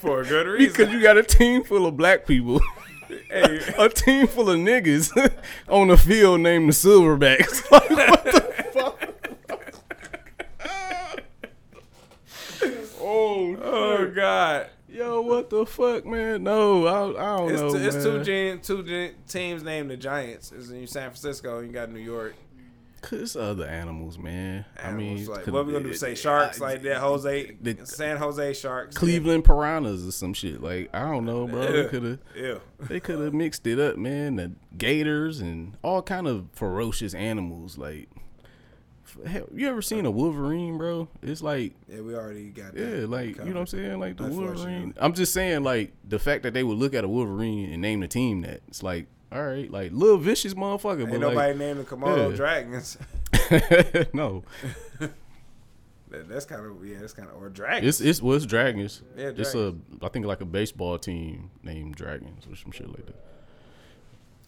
for a good reason. because you got a team full of black people. Hey, a team full of niggas on the field named the Silverbacks. Like, what the fuck? oh, oh god, yo, what the fuck, man? No, I, I don't it's, know. two, it's two gen, two gen, teams named the Giants. It's in San Francisco. and You got New York. Cause other animals, man. I mean, Animals, like, what we gonna do? Say sharks I- like that? Jose, the- San Jose Sharks. Cleveland piranhas or some shit. Like I don't know, bro. They Yeah. could have. Yeah. They could have mixed it up, man. The gators and all kind of ferocious animals. Like, hell, you ever seen a Wolverine, bro? It's like, Yeah, we already got that. yeah, like you know what I'm saying. Like the Wolverine. I'm just saying, like the fact that they would look at a Wolverine and name the team that. It's like, all right, like little vicious motherfucker, Ain't but nobody like, named the Komodo yeah. dragons. no, That- that's kind of yeah, that's kind of or dragons. it's it's well, dragons. Yeah, it's a I think like a baseball team named Dragons or some shit like that.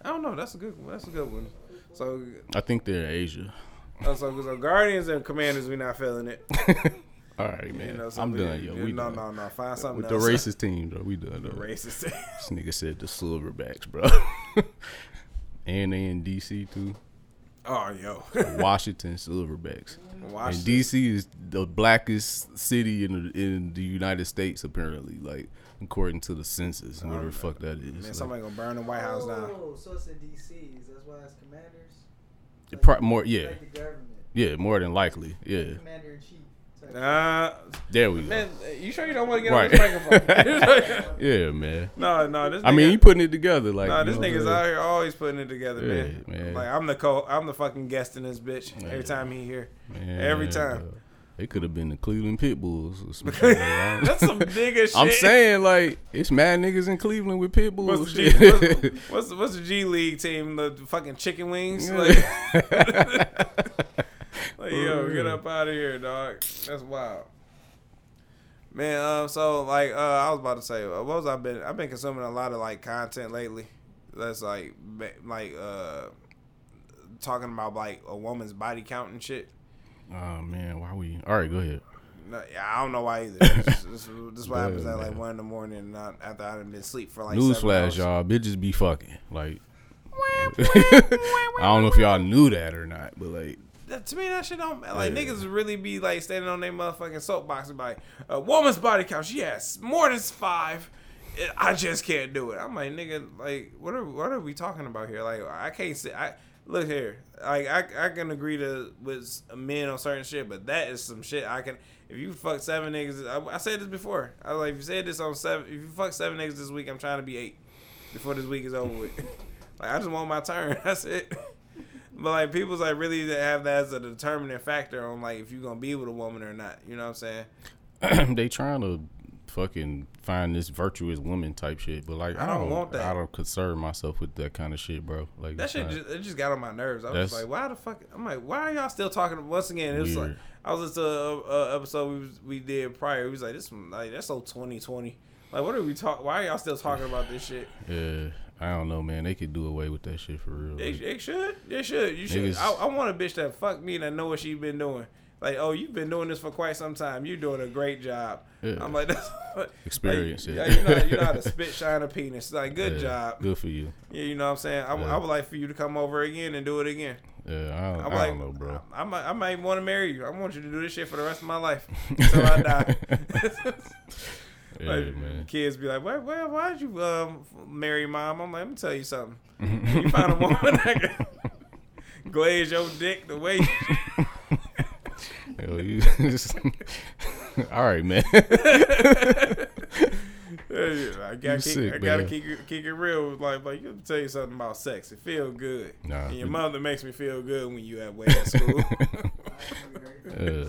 I don't know. That's a good. one. That's a good one. So, I think they're Asia. uh, so, so Guardians and Commanders, we not feeling it. All right, man. You know, I'm done, yo. We no, done. no, no. Find something With the racist team, though, we done. The Though. racist. This nigga said the Silverbacks, bro. and they in DC too. oh, yo. Washington Silverbacks. Watch and. DC is the blackest city in the, in the United States, apparently, like according to the census, whatever the fuck that is. Man, Like, somebody gonna burn the White House down. Oh, so it's in D.C.s. That's why it's commanders. it pro- more, yeah, Like the government. yeah, more than likely, yeah. Commander in chief. Uh, There we go. man, you sure you don't want to get Right. on this microphone? yeah, man. no, no. This I mean, nigga- you putting it together, like. No, this nigga's out here always putting it together, Yeah, man. man. Like I'm the co, I'm the fucking guest in this bitch every time he here. Man, every time. bro. They could have been the Cleveland Pit Bulls or some shit. That's some nigga shit. I'm saying like it's mad niggas in Cleveland with pit bulls. What's the, G, what's, what's, the- what's the G League team? The fucking chicken wings. Yeah. Like, like, yo, get up out of here, dog. That's wild. Man, um, so like, uh, I was about to say, uh, what was I been? I've been consuming a lot of like content lately. That's like, like, uh, talking about like a woman's body count and shit. oh man, why we? All right, go ahead. No, yeah, I don't know why either. this, this, this is what Go happens ahead, at like one in the morning, and not after I've been asleep for like. Newsflash, y'all, bitches be fucking. Like, I don't know if y'all knew that or not, but like, That, to me, that shit don't like Yeah. niggas really be like standing on their motherfucking soapbox and be like, a woman's body count, yes, more than five. I just can't do it. I'm like, nigga, like, what are what are we talking about here? Like, I can't say I. look here. Like I, I can agree to with men on certain shit, but that is some shit I can. If you fuck seven niggas, I, I said this before. I was like, if you said this on seven, if you fuck seven niggas this week, I'm trying to be eight before this week is over with. like I just want my turn. That's it. But like people's like really have that as a determining factor on like if you're gonna be with a woman or not. You know what I'm saying? they trying to fucking find this virtuous woman type shit, but like I, I don't don't, want that. I don't concern myself with that kind of shit, bro. Like That shit not- just, it just got on my nerves. I was like, why the fuck? I'm like, why are y'all still talking? Once again, it was like I was to a, a episode we was, we did prior. We was like, this like that's so 2020. Like, what are we talk? Why are y'all still talking about this shit? yeah, I don't know, man. They could do away with that shit for real. They, they should. They should. You should. Niggas- I, I want a bitch that fuck me that know what she been doing. Like, oh, you've been doing this for quite some time. You're doing a great job. Yeah. I'm like, that's what, Experience Like, yeah, you know, you know how to spit shine a penis. Like, good yeah, job. Good for you. Yeah, you know what I'm saying. I, Yeah. I would like for you to come over again and do it again. Yeah, I don't, I'm I like, don't know, bro. I, I might, I might want to marry you. I want you to do this shit for the rest of my life until I die. Yeah, Like. Kids be like, why, why, why'd you um, marry mom? I'm like, let me tell you something. you find a woman that can glaze your dick the way. Yo, you All right, man. I gotta, keep, sick, I gotta keep, it- keep it real. Like, like, let me tell you something about sex. It feel good. Nah, and your mother makes me feel good when you at way at school. yeah,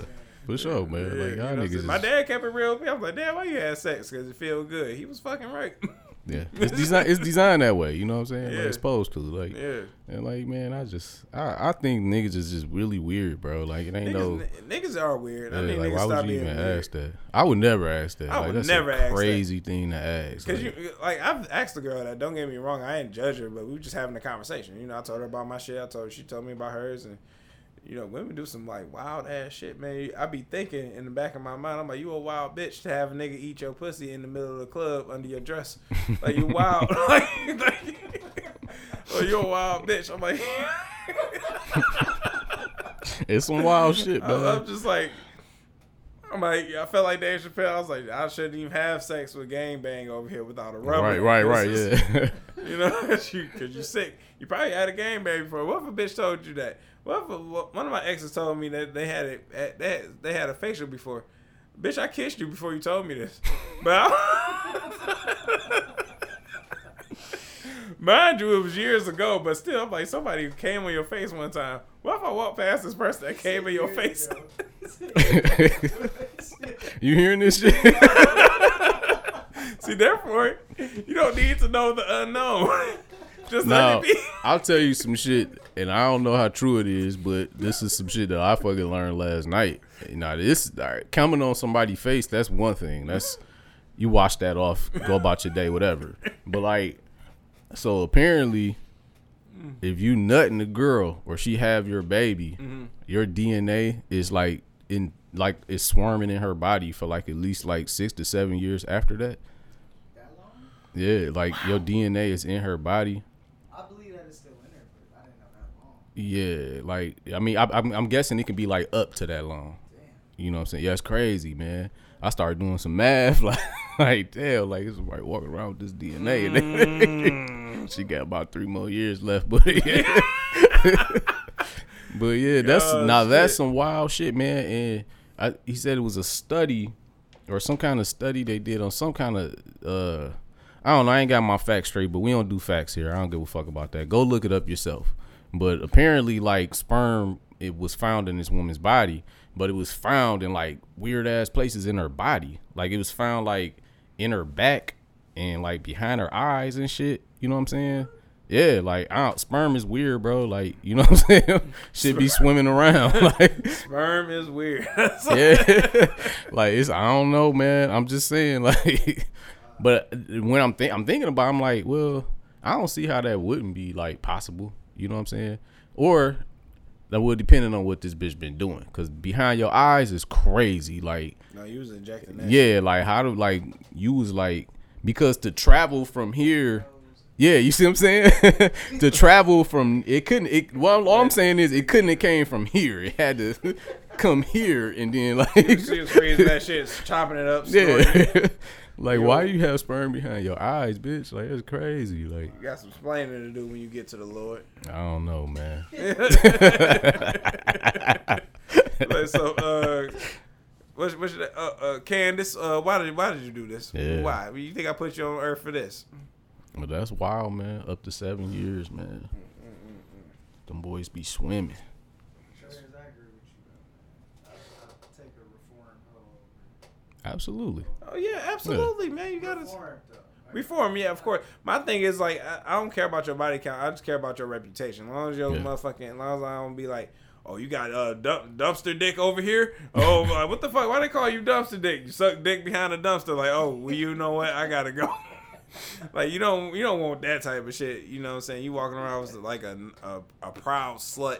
for sure, man. Yeah, Like you know y'all niggas? My dad kept it real. I was like, Dad, why you had sex? Because it feel good. He was fucking right. yeah, it's designed. It's designed that way. You know what I'm saying? Yeah. Like it's supposed to. Like, yeah. and like, man, I just, I, I think niggas is just really weird, bro. Like, it ain't no. Niggas, niggas are weird. I Yeah, think like, niggas why stop would you being even weird. ask that? I would never ask that. I like, would that's never a ask that. crazy thing to ask. Cause Like, you like I've asked the girl that. Don't get me wrong, I ain't judge her, but we were just having a conversation. You know, I told her about my shit. I told her she told me about hers, and you know, women do some like wild ass shit, man. I be thinking in the back of my mind, I'm like, you a wild bitch to have a nigga eat your pussy in the middle of the club under your dress, like you wild, like, like oh you a wild bitch. I'm like, it's some wild shit, I'm, I'm just like. I'm like, I felt like Dave Chappelle. I was like, I shouldn't even have sex with gang bang over here without a rubber. Right, right, right. Yeah. You know, cause you you sick. You probably had a game baby before. What if a bitch told you that? A, one of my exes told me that they had it? Had, they had a facial before. Bitch, I kissed you before you told me this. But mind you, it was years ago. But still, I'm like somebody came on your face one time. What if I walk past this person that came in your face? you hearing this shit? See, therefore, you don't need to know the unknown. Just Now, let it be. I'll tell you some shit, and I don't know how true it is, but this is some shit that I fucking learned last night. Now, this all right, coming on somebody's face, that's one thing. That's you wash that off, go about your day, whatever. But like, so apparently, if you nutting a girl or she have your baby, mm-hmm. your DNA is like in like it's swarming in her body for like at least like six to seven years after that. That long? Yeah, like your DNA is in her body. I believe that it's still in there, but I didn't know that long. Yeah, like I mean, I, I'm, I'm guessing it can be like up to that long. You know what I'm saying? Yeah, it's crazy, man. I started doing some math, like, like damn, like it's like walking around with this DNA. Mm. she got about three more years left, but yeah, but yeah, that's Oh, now that's some wild shit, man. And I, he said it was a study or some kind of study they did on some kind of uh I don't know, I ain't got my facts straight, but we don't do facts here. I don't give a fuck about that. Go look it up yourself. But apparently like sperm it was found in this woman's body, but it was found in like weird ass places in her body. Like it was found like in her back and like behind her eyes and shit. You know what I'm saying? Yeah, like I don't, sperm is weird, bro. Like you know what I'm saying? Should be swimming around. like Sperm is weird. yeah, like it's I don't know, man. I'm just saying, like, but when I'm think I'm thinking about, it, I'm like, well, I don't see how that wouldn't be like possible. You know what I'm saying? Or that would depending on what this bitch been doing, because behind your eyes is crazy. Like, no, you was injecting that. yeah, like how do like you was like because to travel from here. Yeah, you see what I'm saying? to travel from it couldn't. It well, all I'm saying is it couldn't have came from here. It had to come here and then like She was freezing that shit, chopping it up. yeah. Like, You why know- you have sperm behind your eyes, bitch? Like, it's crazy. Like, You got some explaining to do when you get to the Lord. I don't know, man. Like, so, uh, what's, what's uh, uh, Candace? Uh, why did why did you do this? Yeah. Why? You think I put you on earth for this? But that's wild, man. Up to seven years, man. Them boys be swimming. Sure, as I agree with you, though. I, I take a reformed hoe. Absolutely. Oh yeah, absolutely, man. You gotta Reformed, reform. Yeah, of course. My thing is like I, I don't care about your body count. I just care about your reputation. As long as your Yeah. motherfucking, as long as I don't be like. Oh, you got uh dump, dumpster dick over here? Oh, uh, what the fuck? Why they call you dumpster dick? You suck dick behind a dumpster? Like, oh, well, you know what? I gotta go. like you don't you don't want that type of shit. You know what I'm saying? You walking around with like a a, a proud slut.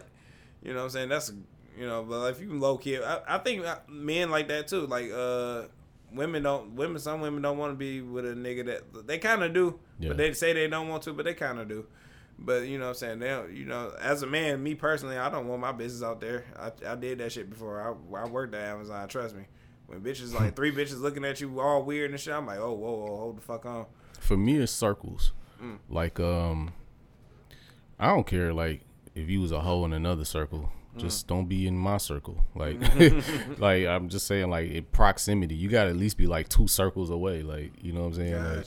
You know what I'm saying? That's you know, but if you low key, I, I think men like that too. Like uh, women don't women. Some women don't want to be with a nigga that they kind of do, Yeah. but they say they don't want to, but they kind of do. But you know what I'm saying? Don't, you know, as a man, me personally, I don't want my business out there. I, I did that shit before. I, I worked at Amazon. Trust me. When bitches like three bitches looking at you all weird and shit, I'm like, oh, whoa, whoa, hold the fuck on. For me, it's circles. Mm. Like, um, I don't care. Like, if you was a hoe in another circle, Mm. just don't be in my circle. Like, like I'm just saying, like, in proximity, you got to at least be like two circles away. Like, you know what I'm saying? Like,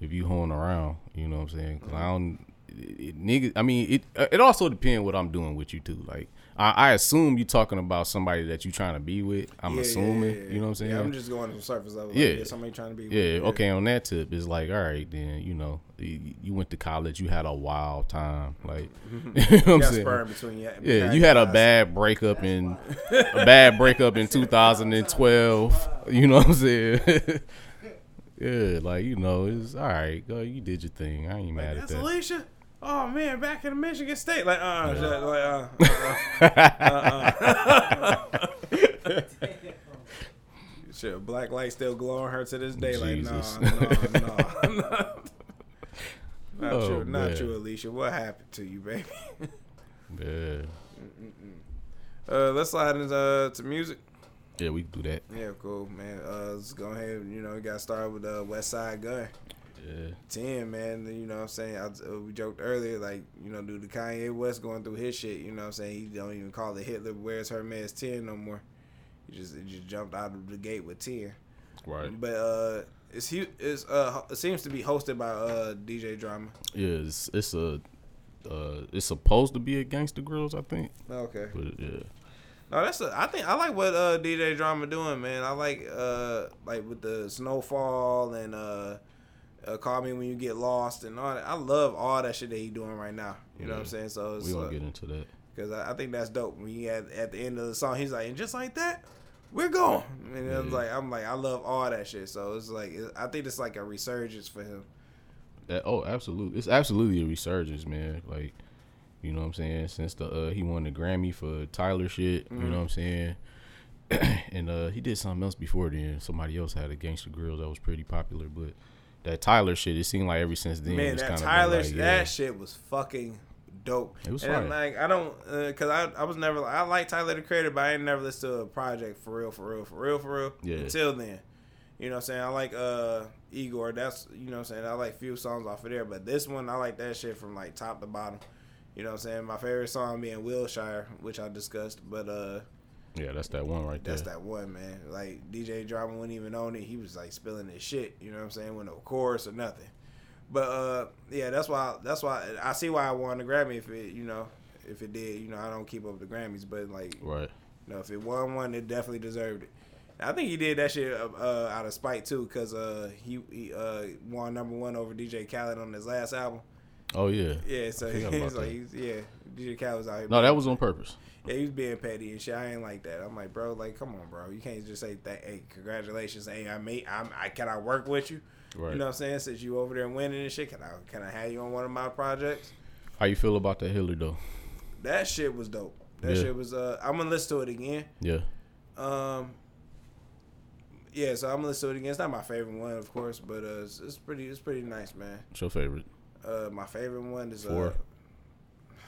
if you hoeing around, you know what I'm saying? 'Cause I don't, it, it, nigga. I mean, it uh, it also depends what I'm doing with you too. Like, I, I assume you're talking about somebody that you're trying to be with. I'm Yeah, assuming, yeah, yeah. you know what I'm saying? Yeah, I'm just going to the surface level. Like, Yeah. somebody trying to be. Yeah, with- okay. On that tip, it's like, all right, then you know, you, you went to college, you had a wild time, like, you know what I'm saying? between. Yeah, you had a bad breakup in a bad breakup in 2012. You know what I'm saying? yeah, like you know, it's all right. Go, you did your thing. I ain't mad at That's that. Alicia. Oh man, back in Michigan State, like uh, shit, like uh, uh, uh, uh. shit, black light still glowing her to this day. Jesus. Like no, no, no, not Oh, you, not man. you, Alicia. What happened to you, baby? Yeah, Uh, let's slide into uh, to music. yeah, we can do that. Yeah, cool, man. Uh, let's go ahead. You know, we got started with uh, Westside Gunn. Yeah, 10, man. You know what I'm saying? I, uh, we joked earlier, like, you know, due to Kanye West going through his shit, you know what I'm saying? He don't even call it Hitler Wears Hermes 10 no more. He just he just jumped out of the gate with 10. right. But uh it's he it's uh it seems to be hosted by uh DJ Drama. Yeah, it's, it's a uh, it's supposed to be a Gangsta Grillz, I think. Okay. But yeah, No, that's a, I think I like what uh DJ Drama doing, man. I like uh like with the snowfall and uh, uh call me when you get lost and all that. I love all that shit that he doing right now. You know what I'm saying? So it's, we uh, gonna get into that. Because I, I think that's dope. When he at, at the end of the song, he's like, and just like that, we're going. And Yeah. like, I'm like, I love all that shit. So it's like, it, I think it's like a resurgence for him. That, oh, absolutely. It's absolutely a resurgence, man. Like, you know what I'm saying? Since the uh, he won the Grammy for Tyler shit, you Mm-hmm. know what I'm saying? and uh, he did something else before then. Somebody else had a Gangster Grill that was pretty popular, but that Tyler shit, it seemed like ever since then. Man, it's that Tyler, like, that shit was fucking dope. It was and fire. like, I don't, uh, cause I, I was never, I like Tyler the Creator, but I ain't never listened to a project for real, for real, for real, for real. Yeah. Until then, you know what I'm saying? I like uh Igor. That's you know what I'm saying. I like few songs off of there, but this one I like that shit from like top to bottom. You know what I'm saying? My favorite song being Wilshire, which I discussed, but uh Yeah, that's that one right there. that's that one man. Like DJ Drama wasn't even on it. He was like spilling his shit. You know what I'm saying? With no chorus or nothing. But uh, yeah, that's why. That's why I see why I won the Grammy. If it, you know, if it did, you know, I don't keep up with the Grammys, but like, Right. you know, if it won one, it definitely deserved it. I think he did that shit uh, uh, out of spite too, cause uh, he, he uh, won number one over DJ Khaled on his last album. Oh yeah. Yeah, so he's like, he's, yeah, DJ Khaled was out here. No, that was on purpose. Yeah, he was being petty and shit. I ain't like that. I'm like, bro, like, come on, bro. You can't just say, that, "Hey, congratulations." Hey, I made. I'm. I can I work with you? Right. You know what I'm saying? Since you over there winning and shit, can I can I have you on one of my projects? How you feel about that Hillary though? That shit was dope. That Yeah. shit was. Uh, I'm gonna listen to it again. Yeah. Um. Yeah, so I'm gonna listen to it again. It's not my favorite one, of course, but uh, it's, it's pretty. It's pretty nice, man. What's your favorite? Uh, my favorite one is Four.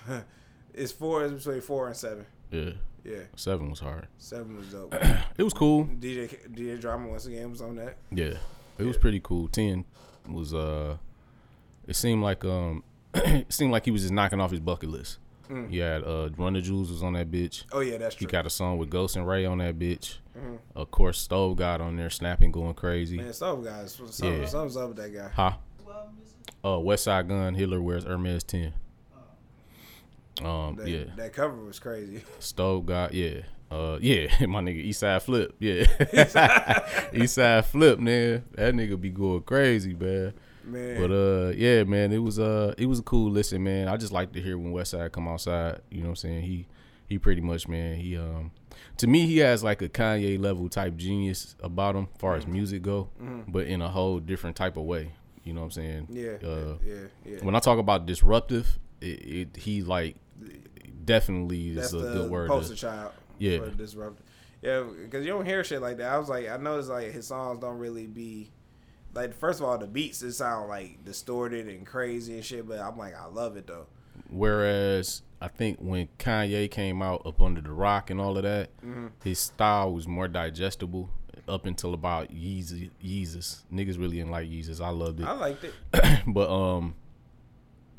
Uh, it's four. It's between four and seven. Yeah. Yeah, Seven was hard. seven was dope. It was cool. DJ DJ Drama once again was on that. Yeah. It was pretty cool. Ten was uh, it seemed like um, it seemed like he was just knocking off his bucket list. He had uh, Run the Jewels was on that bitch. Oh yeah, that's He got a song with Ghost and Rae on that bitch. Of course, Stove God on there snapping, going crazy. Man, some guys, some, Yeah. something's up with that guy. Huh? Who album is it? Uh, Westside Gunn, Hitler wears Hermes 10. Um, That, yeah. that cover was crazy. Stove God, yeah. Uh, yeah, my nigga Eastside Flip, yeah. Eastside Flip, man. That nigga be going crazy, man. Man, But uh, yeah, man, it was uh, it was a cool listen, man. I just like to hear when Westside come outside. You know what I'm saying? He he pretty much, man. He um, to me, he has like a Kanye level type genius about him, far as music go, but in a whole different type of way. You know what I'm saying? yeah, Uh, yeah, yeah. when I talk about disruptive, it, it he like definitely That's is a good word. poster to- child. Yeah. for disruptive. Yeah, because you don't hear shit like that. I was like, I noticed like his songs don't really be like. First of all, the beats it sound like distorted and crazy and shit. But I'm like, I love it though. Whereas I think when Kanye came out up under the rock and all of that, Mm-hmm. his style was more digestible up until about Yeezy, Yeezus. Niggas really didn't like Yeezus. I loved it. I liked it. but um,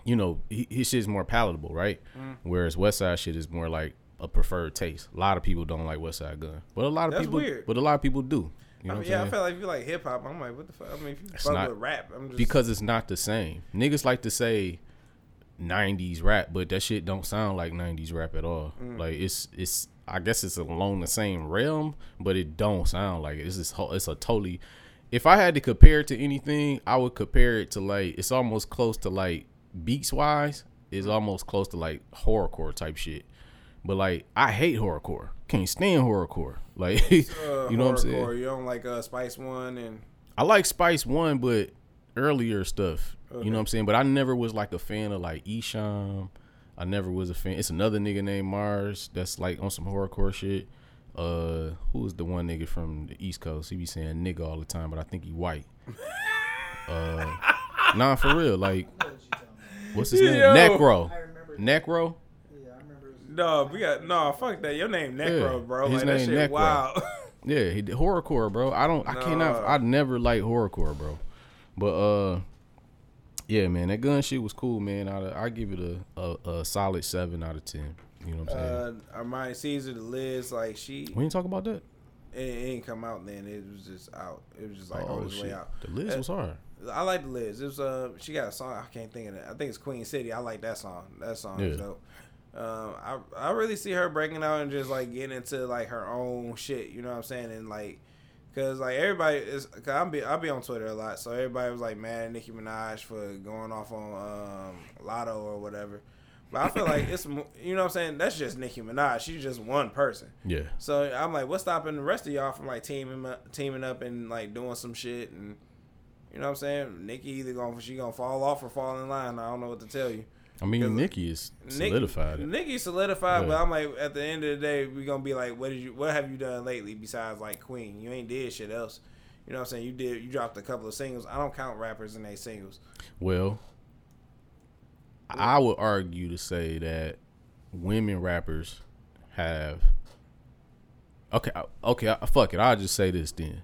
you know, he, his shit is more palatable, right? Mm. Whereas Westside shit is more like a preferred taste. A lot of people don't like Westside Gunn, but a lot of That's people, weird. but a lot of people do. You know I mean, yeah, I feel like if you like hip hop, I'm like, what the fuck? I mean, if you It's fuck not- with rap, I'm just because it's not the same. Niggas like to say 90s rap, but that shit don't sound like 90s rap at all. Mm. Like it's it's I guess it's along the same realm, but it don't sound like it. It's just, it's a totally if I had to compare it to anything, I would compare it to like it's almost close to like beats wise, is Mm. almost close to like horrorcore type shit. But like I hate horrorcore. Can't stand horrorcore. Like uh, you know what I'm saying? You don't like uh, Spice One and I like Spice One, but earlier stuff. You know what I'm saying? But I never was like a fan of like Esham. I never was a fan. It's another nigga named Mars that's like on some horrorcore shit. Uh, who was the one nigga from the East Coast? He be saying nigga all the time, but I think he white. uh, nah, for real. Like, I know what you talking about. what's his name? Yo. Necro. I remember. Necro. Yeah, I remember. No, we got no. Fuck that. Your name Necro, Yeah, bro. his like name. Necro. Wow. Yeah, he did horrorcore, bro. I don't. I cannot. I never like horrorcore, bro. But uh, yeah, man, that gun shit was cool, man. I I give it a, a a solid seven out of ten. You know what I'm saying? uh, Armani Caesar, the Liz, like she, we didn't talk about that. it, it ain't come out then. It was just out. It was just like oh on its way out. the Liz Uh, was hard. I like the Liz. It was uh, she got a song. I can't think of it. I think it's Queen City. I like that song. That song is Yeah. dope. Um, I I really see her breaking out and just like getting into like her own shit. You know what I'm saying? And like, cause like everybody is. Cause I be I be on Twitter a lot, so everybody was like mad at Nicki Minaj for going off on um Latto or whatever. But I feel like it's you know what I'm saying. That's just Nicki Minaj. She's just one person. Yeah, So I'm like, what's stopping the rest of y'all from like teaming up, teaming up and like doing some shit and you know what I'm saying? Nicki either gonna she gonna fall off or fall in line. I don't know what to tell you. I mean, Nicki is solidified. Nicki solidified, Yeah. but I'm like, at the end of the day, we gonna be like, what did you, what have you done lately besides like Queen? You ain't did shit else. You know what I'm saying? You did, you dropped a couple of singles. I don't count rappers in they singles. Well, I would argue to say that women rappers have. Okay, okay, fuck it. I'll just say this then.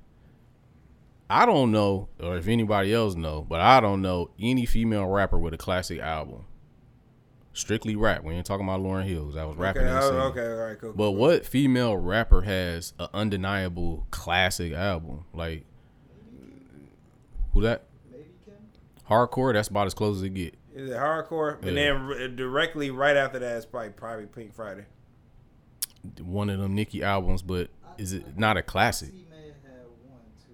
I don't know, or if anybody else know, but I don't know any female rapper with a classic album. Strictly rap. We ain't talking about Lauryn Hills. I was rapping. Okay, oh, okay, all right, cool. But cool, what female rapper has an undeniable classic album? Like who that? Maybe Kim. Hardcore. That's about as close as it get. Is it hardcore? And then directly right after that is probably probably Pink Friday. one of them Nicki albums, but is it not a classic? He may have had one too.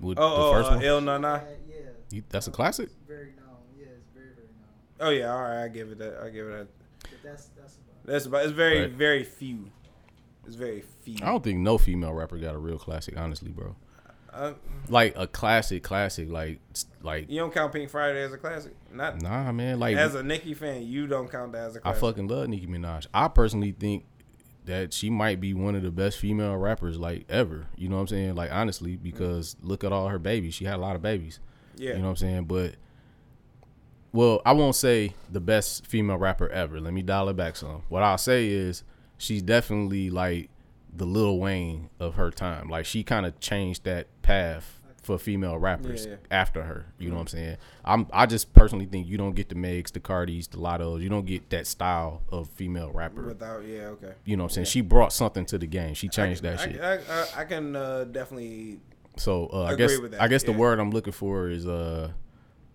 With Oh, the oh, first uh, one, El Nana. Yeah, yeah. You- that's a classic. It's very known. Yeah, it's very very known. Oh yeah, all right. I give it that. I give it that. But that's that's about. it. That's about. It's very Right. very few. It's very few. I don't think no female rapper got a real classic, honestly, bro. Uh, Like a classic, classic, like like you don't count Pink Friday as a classic. Not nah, man. Like as a Nicki fan, you don't count that as a I classic. fucking love Nicki Minaj. I personally think that she might be one of the best female rappers like ever. You know what I'm saying? Like honestly, mm-hmm. because look at all her babies. She had a lot of babies. yeah. You know what I'm saying? But well, I won't say the best female rapper ever. Let me dial it back some. What I'll say is she's definitely like the Lil Wayne of her time. Like she kind of changed that path for female rappers Yeah, yeah. after her. You know what I'm saying? I'm I just personally think you don't get the Megs, the Cardis, the Lattos. You don't get that style of female rapper. Without, yeah, okay. You know what I'm saying? She brought something to the game. She changed that I, shit. I, I, I can uh, definitely. so uh, I guess with that, I guess the word I'm looking for is uh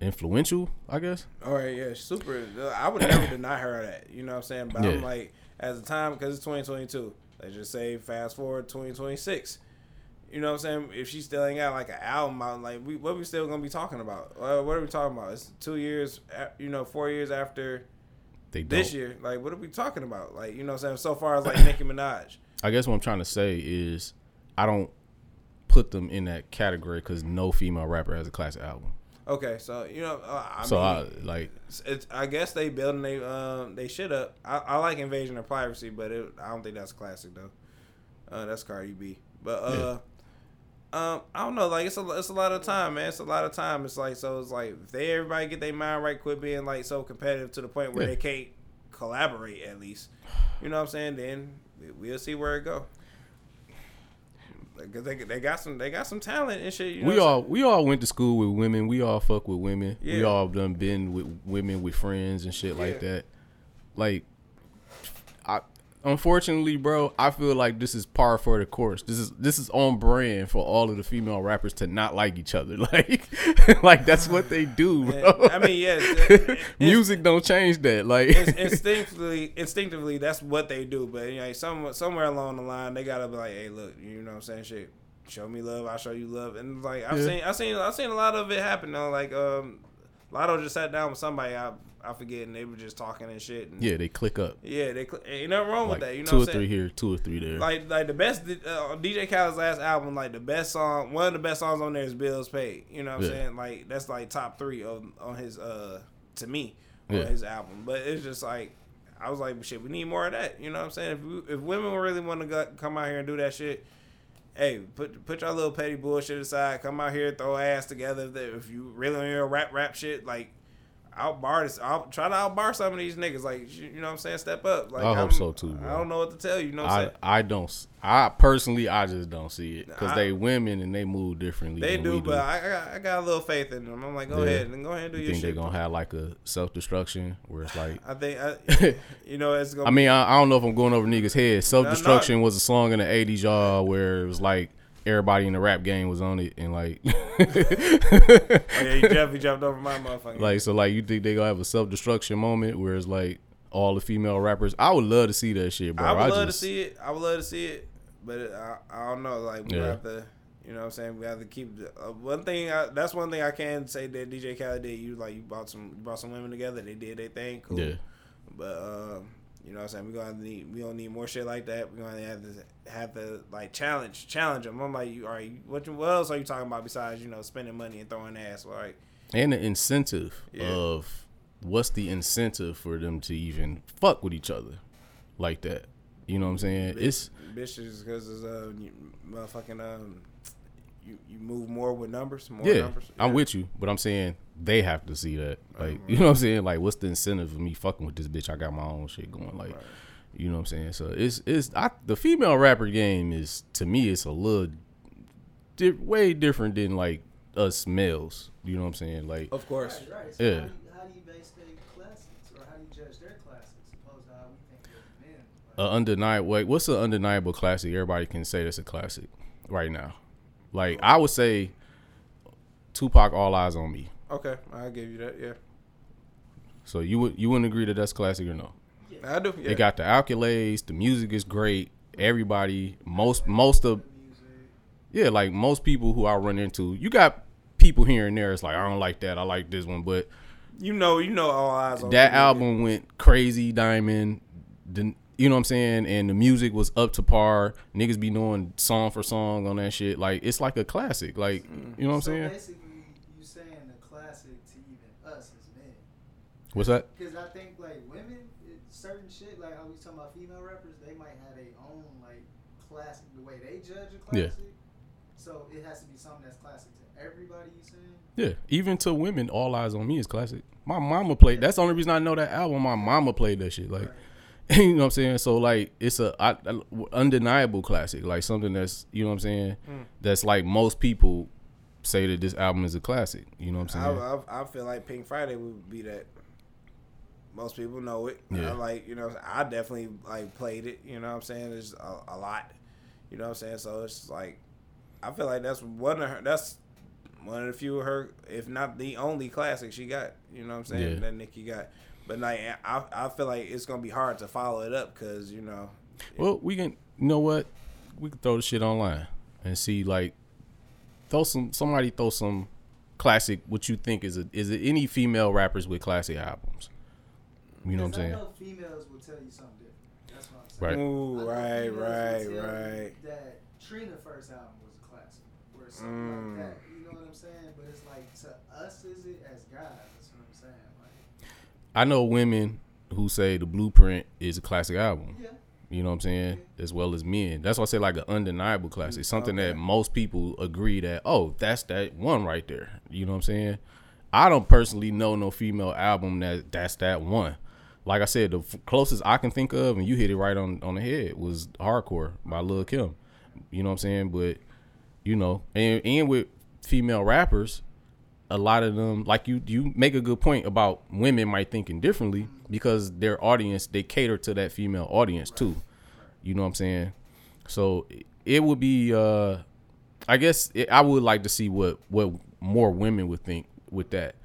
influential. I guess. All right, yeah, super. uh, I would never deny her that. You know what I'm saying? But I'm like, as the time, because it's 2022. Let's just say, fast forward 2026. You know what I'm saying? If she still ain't got like an album out, like we, what we still gonna be talking about? Uh, what are we talking about? It's two years, you know, four years after They don't. this year. Like, what are we talking about? Like, you know what I'm saying? So far as like Nicki Minaj. I guess what I'm trying to say is I don't put them in that category because no female rapper has a classic album. Okay, so you know, uh, I so mean, I like it's, I guess they building they um they shit up. I, I like Invasion of Privacy, but it, I don't think that's classic though. Uh, that's Cardi B. But uh, um, I don't know. Like it's a it's a lot of time, man. It's a lot of time. It's like so. It's like if they everybody get their mind right, quit being like so competitive to the point where Yeah. they can't collaborate at least. You know what I'm saying? Then we- we'll see where it go. Cause they, they got some they got some talent and shit. You know we all we all went to school with women. We all fuck with women. We all done been with women with friends and shit like that. Like, unfortunately, bro, I feel like this is par for the course. This is this is on brand for all of the female rappers to not like each other. Like, like that's what they do, bro. I mean, yeah, it's- it's- music don't change that. Like, instinctively, instinctively, that's what they do. But you know, some, somewhere along the line, they gotta be like, "Hey, look, you know what I'm saying? Shit, show me love, I'll show you love." And like I've Yeah. seen, I've seen, I've seen a lot of it happen. Though, like um, Latto just sat down with somebody I, I forget, and they were just talking and shit. And yeah, they click up. yeah, they cl- ain't nothing wrong Like with that. You know two what or saying? three here, two or three there. Like like the best uh, DJ Khaled's last album, like the best song, one of the best songs on there is "Bills Paid." You know what I'm saying? Like that's like top three on on his uh to me on Yeah. his album. But it's just like I was like, shit, we need more of that. You know what I'm saying? If we, if women really want to come out here and do that shit. Hey, put put your little petty bullshit aside. Come out here, throw ass together. If, you really on your rap rap shit, like outbar this, I'll try to outbar some of these niggas. Like you know what I'm saying? Step up. Like I hope I'm- so too, bro. I don't know what to tell you. You know what I'm I saying? I don't. I personally, I just don't see it because they women and they move differently. They do, but I, I got I got a little faith in them. I'm like, go Yeah. ahead and go ahead and do you your think shit. they're gonna have like a self destruction where it's like. I think I, you know it's gonna. I mean, I, I don't know if I'm going over niggas' heads. Self destruction was a song in the '80s, y'all, where it was like everybody in the rap game was on it, and like, oh, yeah, you definitely jumped over my motherfucker. like so, like you think they gonna have a self destruction moment where it's like all the female rappers? I would love to see that shit, bro. I would love just, to see it. I would love to see it, but I, I don't know. Like we Yeah. have to, you know, what I'm saying we have to keep uh, one thing. I, that's one thing I can say that DJ Khaled did. You like you brought some you brought some women together. They did their thing. Cool. Yeah. But um, you know what I'm saying? We're gonna need we don't need more shit like that. We're gonna have to have to like challenge challenge them. I'm like, you all right, what what else are you talking about besides, you know, spending money and throwing ass? Right. and the incentive Yeah. of what's the incentive for them to even fuck with each other like that. You know what I'm saying? It's bitches because it's uh you, motherfucking um you you move more with numbers, more yeah, numbers. I'm with you, but I'm saying they have to see that. Uh-huh. Like, you know what I'm saying? Like, what's the incentive of me fucking with this bitch? I got my own shit going. Like, you know what I'm saying? So it's it's I, the female rapper game is to me it's a little di- way different than like us males. You know what I'm saying? Like, Of course. Right, right. So Yeah. how, do you, how do you base their classics, or how do you judge their classics, opposed to how we think of men? a undeniable wait, what's an undeniable classic? Everybody can say that's a classic right now. Like I would say, Tupac, All Eyez on Me. Okay, I'll give you that. Yeah, So you would you wouldn't agree that that's classic or no? I do. Yeah. It got the accolades. The music is great. Everybody, most most of yeah, like most people who I run into, you got people here and there. It's like I don't like that. I like this one, but you know, you know, all eyes on that album went crazy. Diamond, the, you know what I'm saying, and the music was up to par. Niggas be knowing song for song on that shit. Like it's like a classic. Like you know what I'm saying? basically, you saying the classic to even us as men. What's that? Because I think like women, it, certain shit like how we talking about female rappers, they might have their own like classic, the way they judge a classic. Yeah. So it has to be something that's classic to everybody. You saying? Yeah, even to women, All Eyez on Me is classic. My mama played. That's the only reason I know that album. My mama played that shit. Like, you know what I'm saying? So like, it's a I, I- undeniable classic. Like something that's you know what I'm saying. Hmm. That's like most people say that this album is a classic. You know what I'm saying? I, I feel like Pink Friday would be that. Most people know it. Yeah. I like, you know, I definitely like played it. You know what I'm saying? There's a, a lot. You know what I'm saying? So it's like, I feel like that's one of her. That's one of the few of her, if not the only classic she got. You know what I'm saying? Yeah. That Nicki got. But like, I, I feel like it's gonna be hard to follow it up because you know, Well, we can. You know what? We can throw the shit online and see like throw some somebody throw some classic. What you think is it? Is it any female rappers with classic albums? You know what I'm saying? I know females will tell you something different. That's what I'm saying. Right. ooh, right, right, right. That Trina first album was a classic, or something Mm. like that. You know what I'm saying? But it's like to us, is it as guys? That's what I'm saying. Like, I know women who say the Blueprint is a classic album. yeah, You know what I'm saying? As well as men. That's why I say like an undeniable classic. Mm-hmm. Something that most people agree that, oh, that's that one right there. You know what I'm saying? I don't personally know no female album that that's that one. Like I said, the f- closest I can think of, and you hit it right on, on the head, was Hardcore by Lil Kim. You know what I'm saying? But, you know, and, and with female rappers, a lot of them like you you make a good point about women might thinking differently because their audience they cater to that female audience too. You know what i'm saying? So it- would be uh i guess it, i would like to see what what more women would think with that.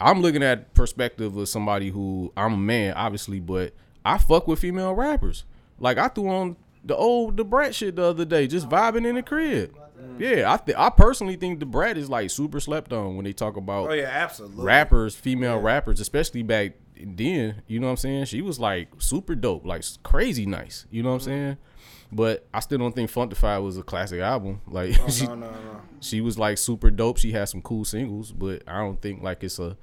I'm looking at perspective of somebody who i'm a man obviously but i fuck with female rappers. Like i threw on the old the brat shit the other day just vibing in the crib Mm. yeah i th- i personally think the brat is like super slept on when they talk about Oh yeah, absolutely. rappers, female rappers, especially back then, you know what I'm saying? She was like super dope, like crazy nice, you know what I'm mm. saying? But I still don't think Funkdafied was a classic album. Like Oh, she, no, no, no. she was like super dope. She had some cool singles, but I don't think like it's a,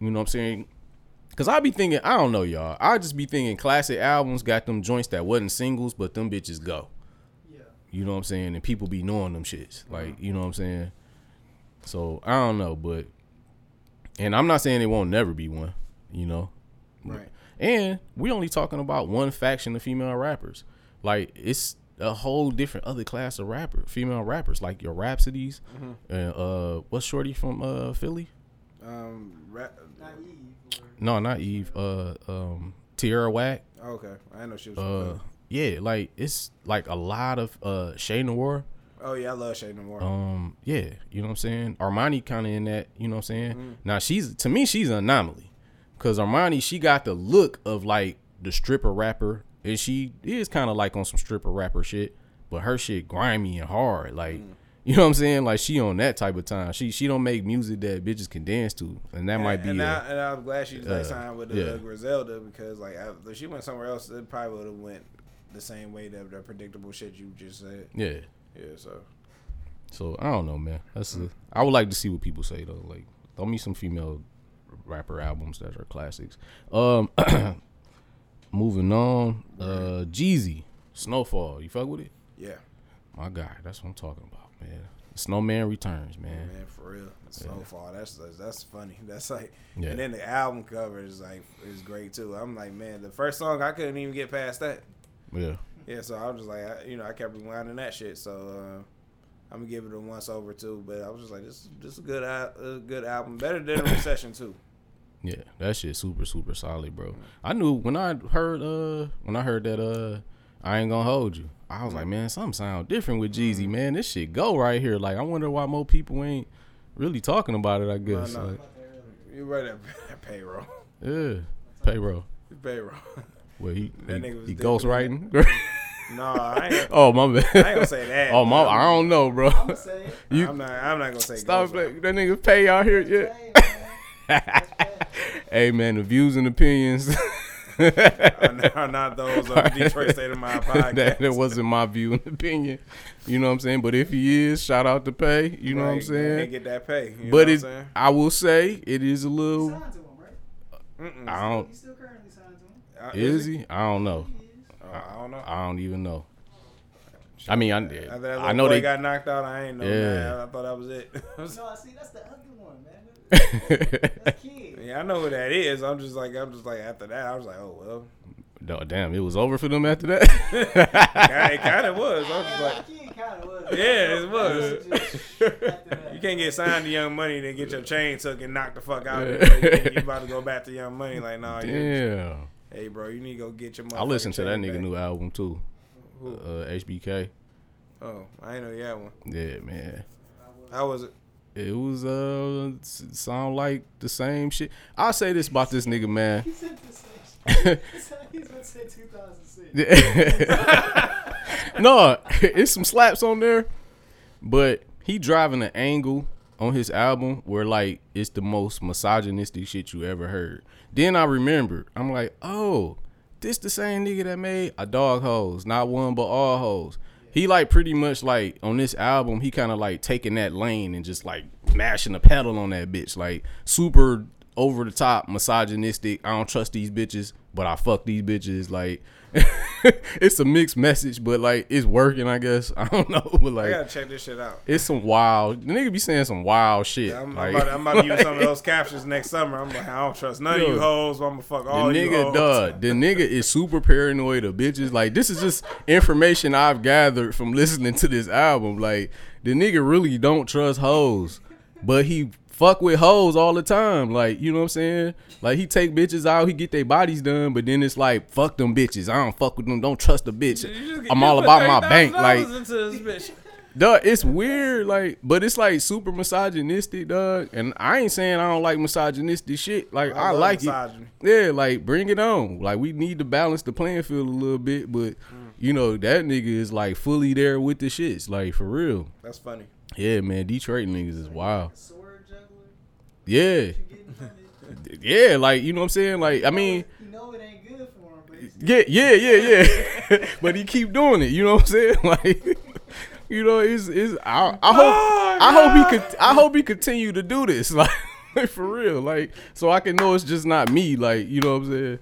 you know what I'm saying? Cause I be thinking, I don't know, y'all. I just be thinking classic albums got them joints that wasn't singles, but them bitches go. Yeah. You know what I'm saying? And people be knowing them shits. Like, you know what I'm saying? So I don't know, but and I'm not saying it won't never be one, you know. Right. And we only talking about one faction of female rappers. Like it's a whole different other class of rapper, female rappers, like your Rapsodys, and uh, what's Shorty from uh Philly? Um. Rap, Not Eve. Or, No, not Eve. Uh, um, Tierra Whack. okay, I know she was. Uh, yeah, like it's like a lot of uh Shay Noir. oh yeah, I love Shay No More. Um, yeah, you know what I'm saying. Armani kind of in that, you know what I'm saying. Now she's to me she's an anomaly, cause Armani she got the look of like the stripper rapper, and she is kind of like on some stripper rapper shit, but her shit grimy and hard, like. You know what I'm saying? Like she on that type of time. She she don't make music that bitches can dance to, and that might be. And, a- I, and I'm glad she's like uh, signed with the yeah. uh, Griselda because like if she went somewhere else, it probably would have went the same way that the predictable shit you just said. yeah. Yeah. So So I don't know, man. That's a, I would like to see what people say though. Like, throw me some female rapper albums that are classics. Um, moving on. Uh, Jeezy, Snowfall. You fuck with it? yeah, My guy. That's what I'm talking about, man. Snowman returns, man. man, for real. Snowfall. That's, that's that's funny. That's like, Yeah. and then the album cover is like is great too. I'm like, man, the first song I couldn't even get past that. Yeah. Yeah, so I was just like, I, you know, I kept rewinding that shit. So uh, I'm gonna give it a once over too. But I was just like, this, this is a good, a good album, better than Recession too. Yeah, that shit super super solid, bro. I knew when I heard uh when I heard that uh I ain't gonna hold you. I was like, man, something sound different with Jeezy, man. This shit go right here. Like, I wonder why more people ain't really talking about it. I guess. no. Like, that earlier. You right at payroll, yeah, payroll. payroll. Well, he That he, he dipping ghost in writing. no, I ain't. oh my bad. I ain't gonna say that. oh my, I don't know, bro. I'm gonna say it. You I'm not. I'm not gonna say. stop Ghost that. That nigga pay out here. Yeah. Hey, man. That's bad. hey man, the views and opinions. are not, those of the Detroit State of Mind podcast. that, that wasn't my view and opinion. You know what I'm saying? But if he is, shout out to pay. You know what I'm saying? Can't get that pay. You but know it, what I'm I will say, it is a He little. signed to him, right? I don't. Uh, Is he? I don't know. He. Oh, I don't know. I don't even know. I mean, I, After that I know boy they. got knocked out. I ain't know. Yeah. Man. I thought that was it. No, see, that's the other one, man. That's kid. yeah, I know who that is. I'm just like, I'm just like after that, I was like, oh well. No, damn, it was over for them after that. Yeah, it kind of was. I was just like, Kid was. Yeah, it was. Just after that. you You can't get signed to Young Money then get your chain took and knock the fuck out. Yeah. of it. You think you about to go back to Young Money? Like, nah, you, Damn. Hey, bro, you need to go get your. money. I listened to that nigga back. new album too. Who? Uh, HBK. Oh, I ain't know you had one. Yeah, man. How was it? It was uh sound like the same shit. I'll say this about this nigga, man. He said the same shit. He's gonna say 2006. no, it's some slaps on there, but he driving an angle on his album where like it's the most misogynistic shit you ever heard. Then I remembered, I'm like, oh, this the same nigga that made a dog hoes, not one but all hoes. He like pretty much like on this album, he kind of like taking that lane and just like mashing the pedal on that bitch, like super over the top, misogynistic. I don't trust these bitches, but I fuck these bitches. Like it's a mixed message, but like it's working. I guess I don't know, but I like gotta check this shit out. it's some wild. The nigga be saying some wild shit. I'm, like, I'm, about, I'm about to use some of those captions next summer. I'm like, I don't trust none Yo. of you hoes. So I'm gonna fuck The all you nigga, hoes. duh, the nigga is super paranoid of bitches. Like, this is just information I've gathered from listening to this album. Like, the nigga really don't trust hoes, but he fuck with hoes all the time. Like, you know what I'm saying? Like, he take bitches out, he get their bodies done, but then it's like, fuck them bitches. I don't fuck with them. Don't trust the bitch. I'm all about my bank. Like, into this bitch. Duh, it's weird, like, but it's like super misogynistic, dog. And I ain't saying I don't like misogynistic shit. Like, I, love like misogyny. it. Yeah, like, bring it on. Like, we need to balance the playing field a little bit, but mm. you know that nigga is like fully there with the shits, like for real. That's funny. Yeah, man, Detroit niggas is wild. Sword juggler. Yeah, You getting from it? yeah, like you know what I'm saying. Like, I mean, you know it ain't good for him, but Yeah, yeah, yeah, yeah. but he keep doing it. You know what I'm saying? Like, you know, it's it's. I, I hope I hope he could. I hope he continue to do this. Like, like for real. Like, so I can know it's just not me. Like, you know what I'm saying?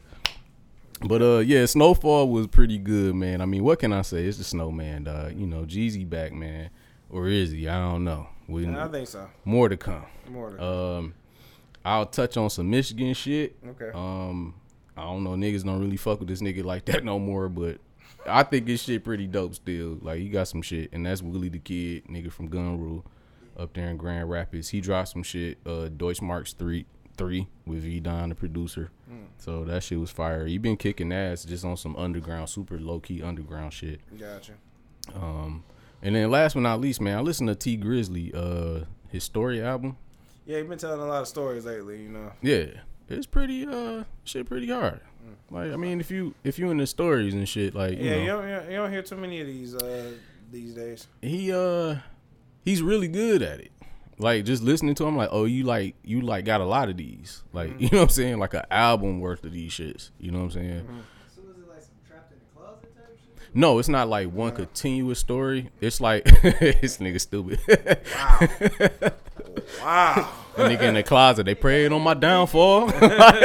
But uh, yeah, SnoFall was pretty good, man. I mean, what can I say? It's the Snowman, dog. You know, Jeezy back, man, or is he? I don't know. We, I think so. more to come. More than Um, I'll touch on some Michigan shit. okay. Um, I don't know, niggas don't really fuck with this nigga like that no more, but I think his shit pretty dope still. Like he got some shit, and that's Willie the Kid, nigga from Gun Rule, up there in Grand Rapids. He dropped some shit, uh, Deutschmarks three three with V Don, the producer. So that shit was fire. He been kicking ass just on some underground, super low key underground shit. Gotcha. Um, and then last but not least, man, I listened to Tee Grizzley, uh, his story album. Yeah, you've been telling a lot of stories lately. You know. Yeah, it's pretty uh shit pretty hard. Like I mean, if you if you in the stories and shit, like you Yeah, know, you don't, you don't hear too many of these uh these days. he uh he's really good at it. Like just listening to him, like oh you like you like got a lot of these, like you know what I'm saying, like an album worth of these shits. You know what I'm saying? So No, it's not like one continuous story. It's like this nigga stupid. Wow. That nigga in the closet, they prayed on my downfall. Talking about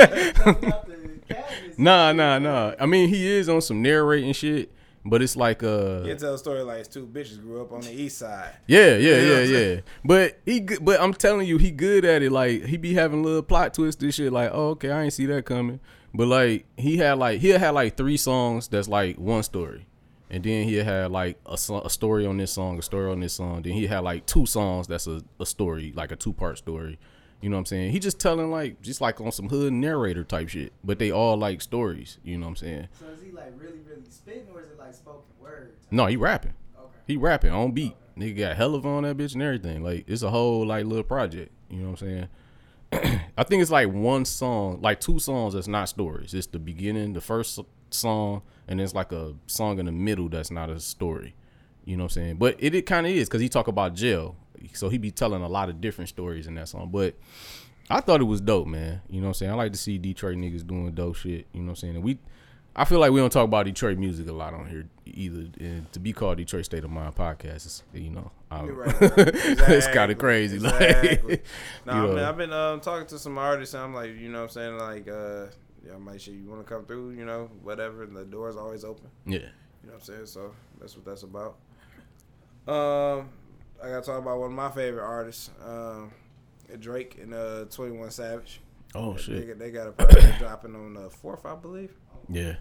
the cabinets. nah, nah, nah. I mean, he is on some narrating shit, but it's like uh, You tell a story like his two bitches grew up on the east side. Yeah, yeah, yeah, yeah. But he, good, but I'm telling you, he good at it. Like he be having little plot twists and shit. Like, oh, okay, I ain't see that coming. But like he had like he had like three songs that's like one story, and then he had like a, a story on this song, a story on this song. Then he had like two songs that's a, a story, like a two part story. You know what I'm saying? He just telling like just like on some hood narrator type shit, but they all like stories. You know what I'm saying? So is he like really, really spitting or is it like spoken word? No, he rapping. Okay. He rapping on beat. Nigga got hell of on that bitch and everything. Like it's a whole like little project. You know what I'm saying? I think it's like one song, like two songs that's not stories. It's the beginning, the first song, and it's like a song in the middle that's not a story. You know what I'm saying? But it, it kind of is because he talk about jail, so he be telling a lot of different stories in that song. But I thought it was dope, man. You know what I'm saying? I like to see Detroit niggas doing dope shit. You know what I'm saying? And we, I feel like we don't talk about Detroit music a lot on here either. And to be called Detroit State of Mind podcast is, you know, right. it's kind of crazy. Exactly. Like, No, I mean. I've been um, talking to some artists, and I'm like, you know, what I'm saying like, uh, yeah, like, shit, you want to come through, you know, whatever. And the door's always open. yeah, You know what I'm saying? So that's what that's about. Um, I got to talk about one of my favorite artists, um, Drake and uh, 21 Savage. oh They, shit, got- they got a project dropping on the fourth, I believe. yeah.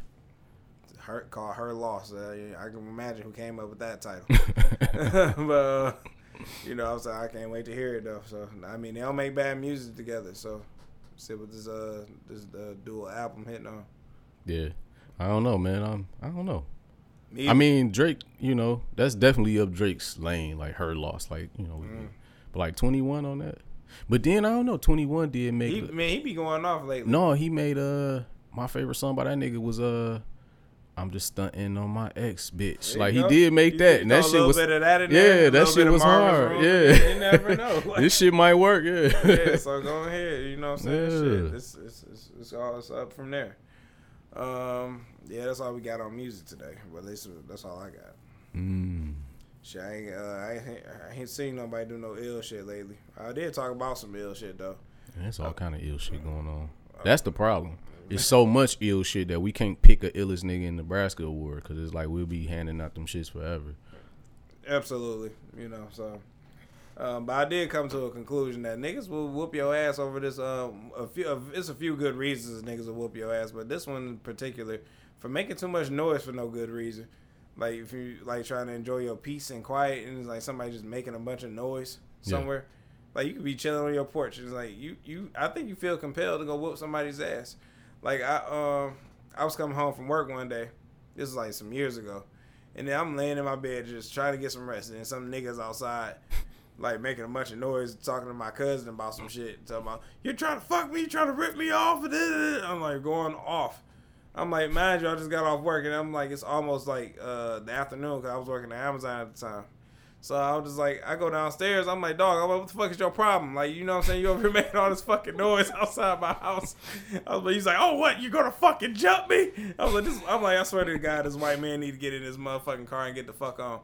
Her called her loss. Uh, I can imagine who came up with that title. but uh, you know, I was like, I can't wait to hear it though. So I mean, they don't make bad music together. So see what this uh this uh, dual album hitting on. Yeah, I don't know, man. I'm I don't know. Me- I mean, Drake, you know, that's definitely up Drake's lane, like her loss, like you know, Mm. but like twenty one on that. But then I don't know, twenty one did make. he, the- man, he be going off lately. no, he made uh my favorite song by that nigga was uh. I'm just stunting on my ex, bitch. Like he did make You that, and that shit was that yeah, that shit was hard. Room. Yeah, you never know. Like, this shit might work. Yeah, yeah, so go ahead. You know what I'm saying? Yeah. Shit, it's, it's, it's, it's all it's up from there. Um, yeah, that's all we got on music today. Well, at that's all I got. mm. Shit, I ain't, uh, I ain't, I ain't seen nobody do no ill shit lately. I did talk about some ill shit though. There's all kind of ill shit going on. That's the problem. It's so much ill shit that we can't pick a illest nigga in Nebraska award because it's like we'll be handing out them shits forever. Absolutely, you know. So, um, but I did come to a conclusion that niggas will whoop your ass over this. Um, a few, uh, it's a few good reasons niggas will whoop your ass, but this one in particular for making too much noise for no good reason. Like if you like trying to enjoy your peace and quiet, and it's like somebody just making a bunch of noise Yeah. somewhere. Like you could be chilling on your porch. and It's like you, you. I think you feel compelled to go whoop somebody's ass. Like I, um, I was coming home from work one day. This is like some years ago. And then I'm laying in my bed just trying to get some rest. And some niggas outside, like making a bunch of noise, talking to my cousin about some shit. Talking about, you're trying to fuck me, you're trying to rip me off. I'm like, going off. I'm like, mind you, I just got off work. And I'm like, it's almost like uh, the afternoon because I was working at Amazon at the time. So I was just like, I go downstairs. I'm like, dog, I'm like, what the fuck is your problem? Like, you know what I'm saying? You over here making all this fucking noise outside my house. I was like, he's like, oh, what? You gonna fucking jump me? I was like, this, I'm like, I swear to God, this white man need to get in his motherfucking car and get the fuck on.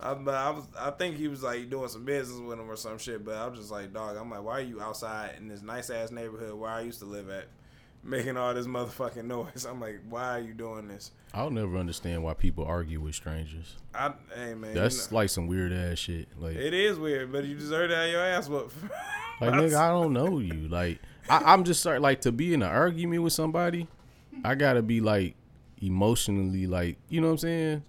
I, but I was, I think he was like doing some business with him or some shit. But I was just like, dog, I'm like, why are you outside in this nice ass neighborhood where I used to live at, making all this motherfucking noise? I'm like, why are you doing this? I'll never understand why people argue with strangers. I, hey man, you That's know- like some weird ass shit. Like, It is weird, but you deserve to have your ass whooped. like nigga, I don't know you. Like, I, I'm just sorry. Like to be in an argument with somebody, I gotta be like emotionally, like you know what I'm saying.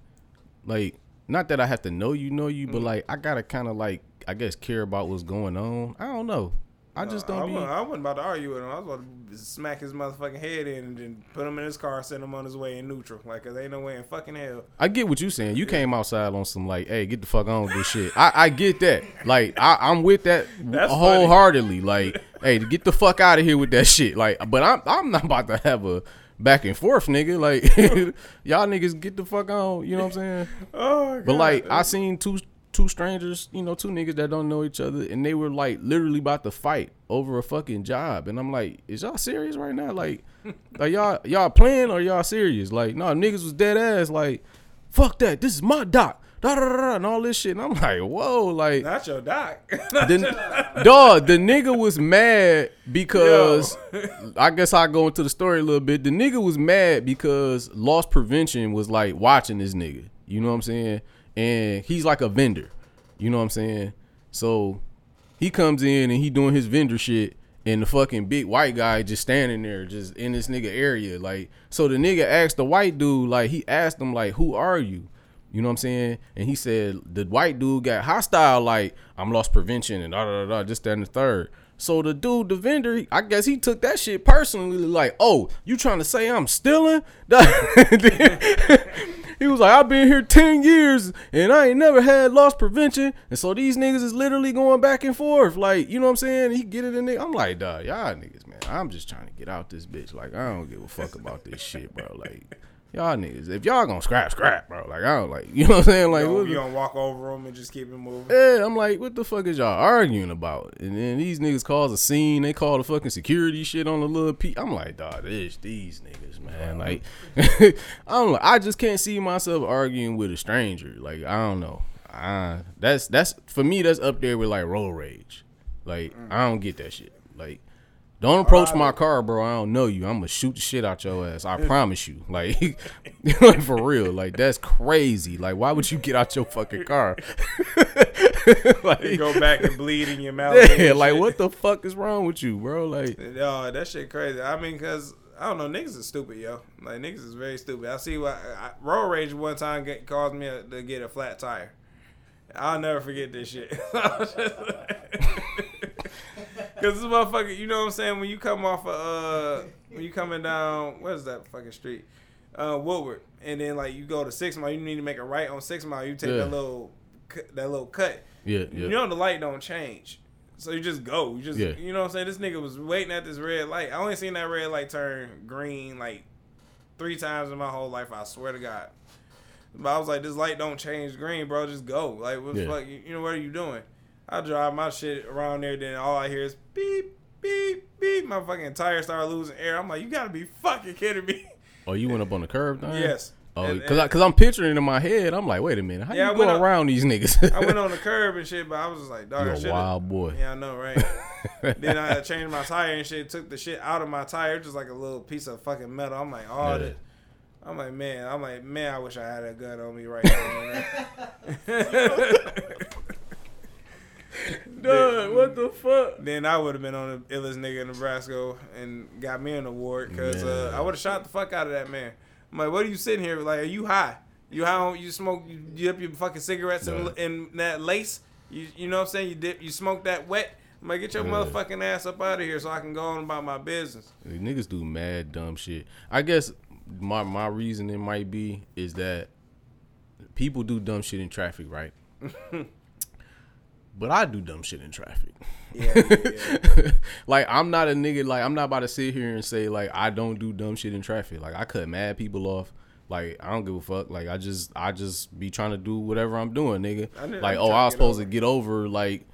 Like, not that I have to know you, know you, but mm. like I gotta kind of like I guess care about what's going on. I don't know. I just don't be. wasn't, I wasn't about to argue with him. I was about to smack his motherfucking head in and then put him in his car, send him on his way in neutral. Like, cause ain't no way in fucking hell. I get what you saying. You came outside on some like, hey, get the fuck on with this shit. I, I get that. Like, I, I'm with that That's wholeheartedly. Like, hey, get the fuck out of here with that shit. Like, but I'm I'm not about to have a back and forth, nigga. Like, y'all niggas get the fuck on. You know what I'm saying? Oh, my But like, I seen two two strangers, you know, two niggas that don't know each other, and they were like literally about to fight over a fucking job, and I'm like, is y'all serious right now? Like, are y'all y'all playing or y'all serious? Like, no, niggas was dead ass. Like, fuck that. This is my doc. Da, da, da, da, and all this shit. And I'm like, whoa, like, not your doc. the, dog, the nigga was mad because I guess I go into the story a little bit. The nigga was mad because loss prevention was like watching this nigga. You know what I'm saying? And he's like a vendor. You know what I'm saying? So he comes in and he doing his vendor shit and the fucking big white guy just standing there just in this nigga area. Like so the nigga asked the white dude, like he asked him like, Who are you? You know what I'm saying? And he said the white dude got hostile, like I'm lost prevention and da da da da, just that the third. So the dude, the vendor, I guess he took that shit personally, like, oh, you trying to say I'm stealing? he was like, I've been here 10 years and I ain't never had loss prevention. And so these niggas is literally going back and forth. Like, you know what I'm saying? He get it in there. I'm like, y'all niggas, man. I'm just trying to get out this bitch. Like, I don't give a fuck about this shit, bro. Like, y'all niggas, if y'all gonna scrap, scrap, bro. Like, I don't like, you know what I'm saying? Like, you, gonna, you gonna walk over them and just keep it moving? yeah, I'm like, what the fuck is y'all arguing about? And then these niggas cause a scene. They call the fucking security shit on the little P. I'm like, dog, this these niggas, man. Like, I'm like, I just can't see myself arguing with a stranger. Like, I don't know. I, that's that's for me. That's up there with like road rage. Like, mm. I don't get that shit. Don't approach my car, bro. I don't know you. I'm gonna shoot the shit out your ass. I promise you. Like, like for real. Like that's crazy. Like, why would you get out your fucking car? like, You go back and bleed in your mouth. yeah, like shit. what the fuck is wrong with you, bro? Like, Yo, that shit crazy. I mean, cause I don't know, niggas is stupid, yo. Like niggas is very stupid. I see why I, road rage one time get, caused me a, to get a flat tire, I'll never forget this shit. Cause this motherfucker, you know what I'm saying? When you come off of, uh, when you coming down, what is that fucking street? Uh, Woodward, and then like you go to Six Mile, you need to make a right on Six Mile. You take Yeah. that little, that little cut. Yeah, You know the light don't change, so you just go. You just, Yeah. you know what I'm saying? This nigga was waiting at this red light. I only seen that red light turn green like three times in my whole life. I swear to God. But I was like, this light don't change green, bro. Just go. Like, what the Yeah. fuck? You, you know what are you doing? I drive my shit around there, then all I hear is beep, beep, beep. My fucking tires start losing air. I'm like, you gotta be fucking kidding me. Oh, you went up on the curb, thing? yes. Oh, cause, I, cause I'm picturing it in my head. I'm like, wait a minute, how Yeah, I you went go around these niggas? I went on the curb and shit, but I was just like, dog, I You're a wild boy. Yeah, I know, right? then I changed my tire and shit. Took the shit out of my tire, just like a little piece of fucking metal. I'm like, oh, Yeah. this. I'm like, man. I'm like, man. I wish I had a gun on me right now. man. Dude, what the fuck? then I would have been on the illest nigga in Nebraska and got me an award because uh, I would have shot the fuck out of that man. I'm like, what are you sitting here? Like, are you high? You high? On, you smoke? You dip your fucking cigarettes in, in that lace? You you know what I'm saying? You dip? You smoke that wet? I'm like, get your Yeah. motherfucking ass up out of here so I can go on about my business. These Niggas do mad dumb shit. I guess my my reasoning might be is that people do dumb shit in traffic, right? but I do dumb shit in traffic. Yeah, yeah. like I'm not a nigga. Like I'm not about to sit here and say like I don't do dumb shit in traffic. Like I cut mad people off. Like I don't give a fuck. Like I just I just be trying to do whatever I'm doing, nigga. Like oh I was supposed over. to get over like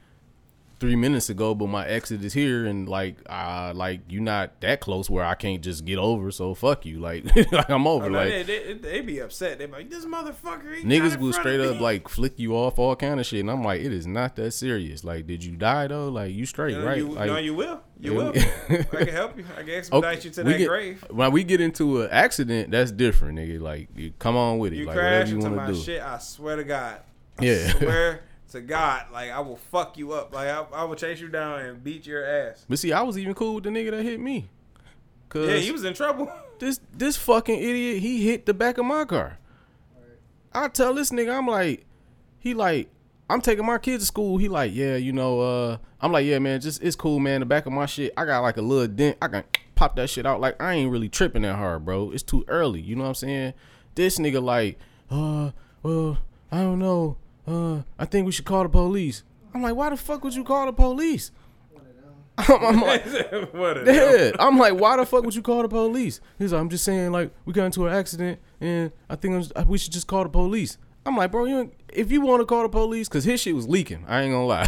three minutes ago, but my exit is here, and like uh like you're not that close where I can't just get over. So fuck you. Like, like I'm over. Oh, no, like they, they, they be upset. They be like, this motherfucker. He Niggas will straight up me." like flick you off all kind of shit, and I'm like, it is not that serious. Like, did you die though? Like, you straight, No, right? You, like, no, you will. You will. I can help you. I can expedite you to that get- grave. When we get into an accident, that's different, nigga. Like, you come on with it. You like, crash into my do. shit, I swear to God. I Yeah. swear to God, like I will fuck you up. Like I, I will chase you down and beat your ass. But see, I was even cool with the nigga that hit me. Cause Yeah, he was in trouble. this this fucking idiot, he hit the back of my car. I tell this nigga, I'm like, he like, I'm taking my kids to school. He like, yeah, you know, uh, I'm like, yeah, man, just it's cool, man. The back of my shit, I got like a little dent. I can pop that shit out. Like, I ain't really tripping that hard, bro. It's too early. You know what I'm saying? This nigga like, uh, well, I don't know. Uh, I think we should call the police. I'm like, why the fuck would you call the police? One of them. I'm, like, what yeah, I'm like, why the fuck would you call the police? He's like, I'm just saying, like, we got into an accident, and I think I'm, we should just call the police. I'm like, bro, you if you want to call the police, cause his shit was leaking. I ain't gonna lie.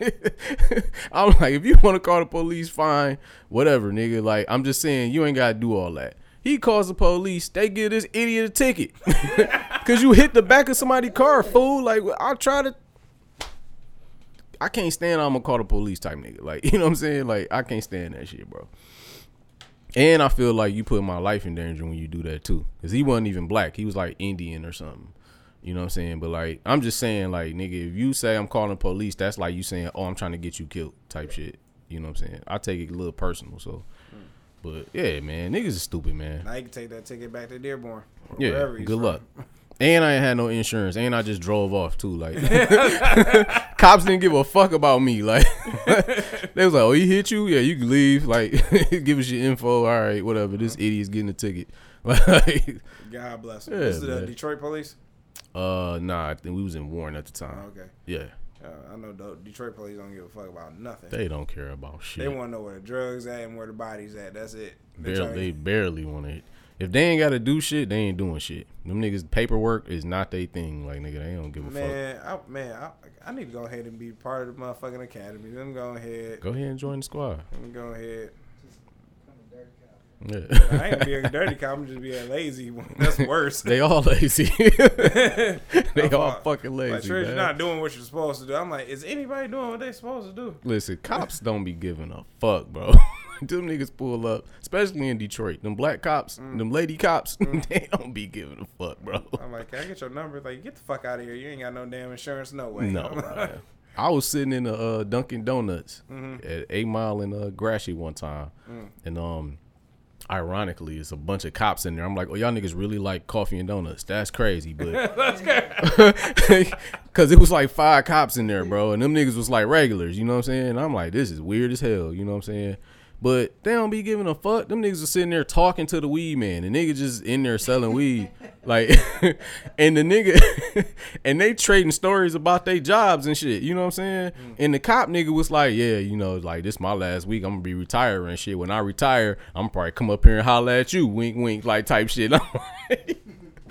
I'm like, if you want to call the police, fine, whatever, nigga. Like, I'm just saying, you ain't gotta do all that. He calls the police, they give this idiot a ticket, cause you hit the back of somebody's car, fool. Like, I try to. I can't stand I'm gonna call the police type nigga. Like, you know what I'm saying? Like, I can't stand that shit, bro. And I feel like you put my life in danger when you do that too. Cause he wasn't even black. He was like Indian or something. You know what I'm saying? But like, I'm just saying, like, nigga, if you say I'm calling police, that's like you saying, oh, I'm trying to get you killed type shit. You know what I'm saying? I take it a little personal. So, but yeah, man, niggas is stupid, man. Now you can take that ticket back to Dearborn. Yeah, good from. luck. And I ain't had no insurance, and I just drove off too. Like, cops didn't give a fuck about me. Like, they was like, "Oh, he hit you? Yeah, you can leave. Like, give us your info. All right, whatever. This idiot's getting a ticket." Like, God bless him. Yeah, this is the. Detroit police. uh, nah, I think we was in Warren at the Oh, time. okay. Yeah, Uh, I know the Detroit police don't give a fuck about nothing. they don't care about shit. They want to know where the drugs at and where the bodies at. That's it. They barely, they barely want it. If they ain't got to do shit, they ain't doing shit. Them niggas paperwork is not their thing. Like nigga, they don't give a fuck. man, I, man, I, I need to go ahead and be part of the motherfucking academy. Let me go ahead. Go ahead and join the squad. Let me go ahead. Become a dirty cop. Yeah. I ain't a dirty cop. I'm just being a lazy one. That's worse. They all lazy. they I'm all like- fucking lazy. Like, you're not doing what you're supposed to do. I'm like, is anybody doing what they're supposed to do? Listen, cops don't be giving a fuck, bro. them niggas pull up, especially in Detroit. Them black cops, Mm. them lady cops, they don't be giving a fuck, bro. I'm like, can I get your number? Like, get the fuck out of here. You ain't got no damn insurance. No way. No. I was sitting in a uh, Dunkin' Donuts Mm-hmm. at Eight Mile in uh, Gratiot one time, Mm. and um, ironically, it's a bunch of cops in there. I'm like, oh, y'all niggas really like coffee and donuts. That's crazy, but Cause it was like five cops in there, bro, and them niggas was like regulars, you know what I'm saying? I'm like, this is weird as hell, you know what I'm saying? But they don't be giving a fuck. Them niggas are sitting there talking to the weed man. The nigga just in there selling weed. Like and the nigga and they trading stories about their jobs and shit. You know what I'm saying? Mm. And the cop nigga was like, Yeah, you know, like this my last week. I'm gonna be retiring and shit. When I retire, I'm probably come up here and holler at you, wink wink, like type shit.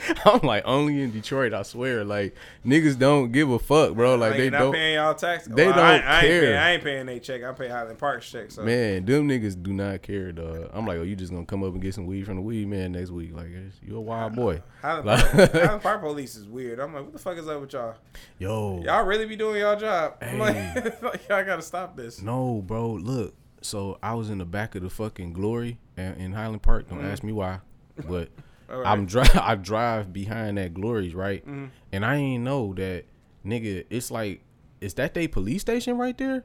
I'm like, only in Detroit, I swear. Like niggas don't give a fuck, bro. Like they not don't paying y'all tax. they Well, don't I, I Ain't care. paying, I ain't paying they check. I pay Highland Park's check. So Man, them niggas do not care, dog. I'm like, oh, you just gonna come up and get some weed from the weed man next week? Like, you a wild boy. Highland, Like- Park, Highland Park police is weird. I'm like, what the fuck is up with y'all? Yo, Y'all really be doing y'all job? I'm Hey. like, like, y'all gotta stop this. no, bro. Look, so I was in the back of the fucking Glory in Highland Park. Don't mm-hmm. ask me why, but right. I'm dri I drive behind that Glories, right? Mm-hmm. And I ain't know that nigga. It's like, is that they police station right there?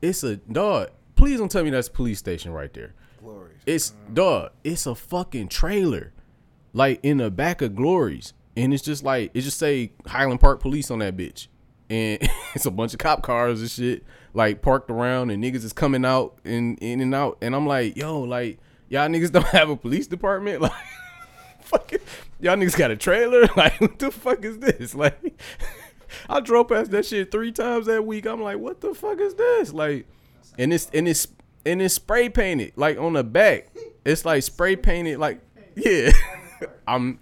It's a dog. Please don't tell me that's police station right there. Glorious. It's dog. It's a fucking trailer, like in the back of Glories, and it's just like it just say Highland Park Police on that bitch, and it's a bunch of cop cars and shit like parked around, and niggas is coming out and in and out, and I'm like, yo, like y'all niggas don't have a police department, like. Fucking, y'all niggas got a trailer? Like, what the fuck is this? Like, I drove past that shit three times that week. I'm like, what the fuck is this? Like, and it's and it's and it's spray painted like on the back. It's like spray painted like yeah. I'm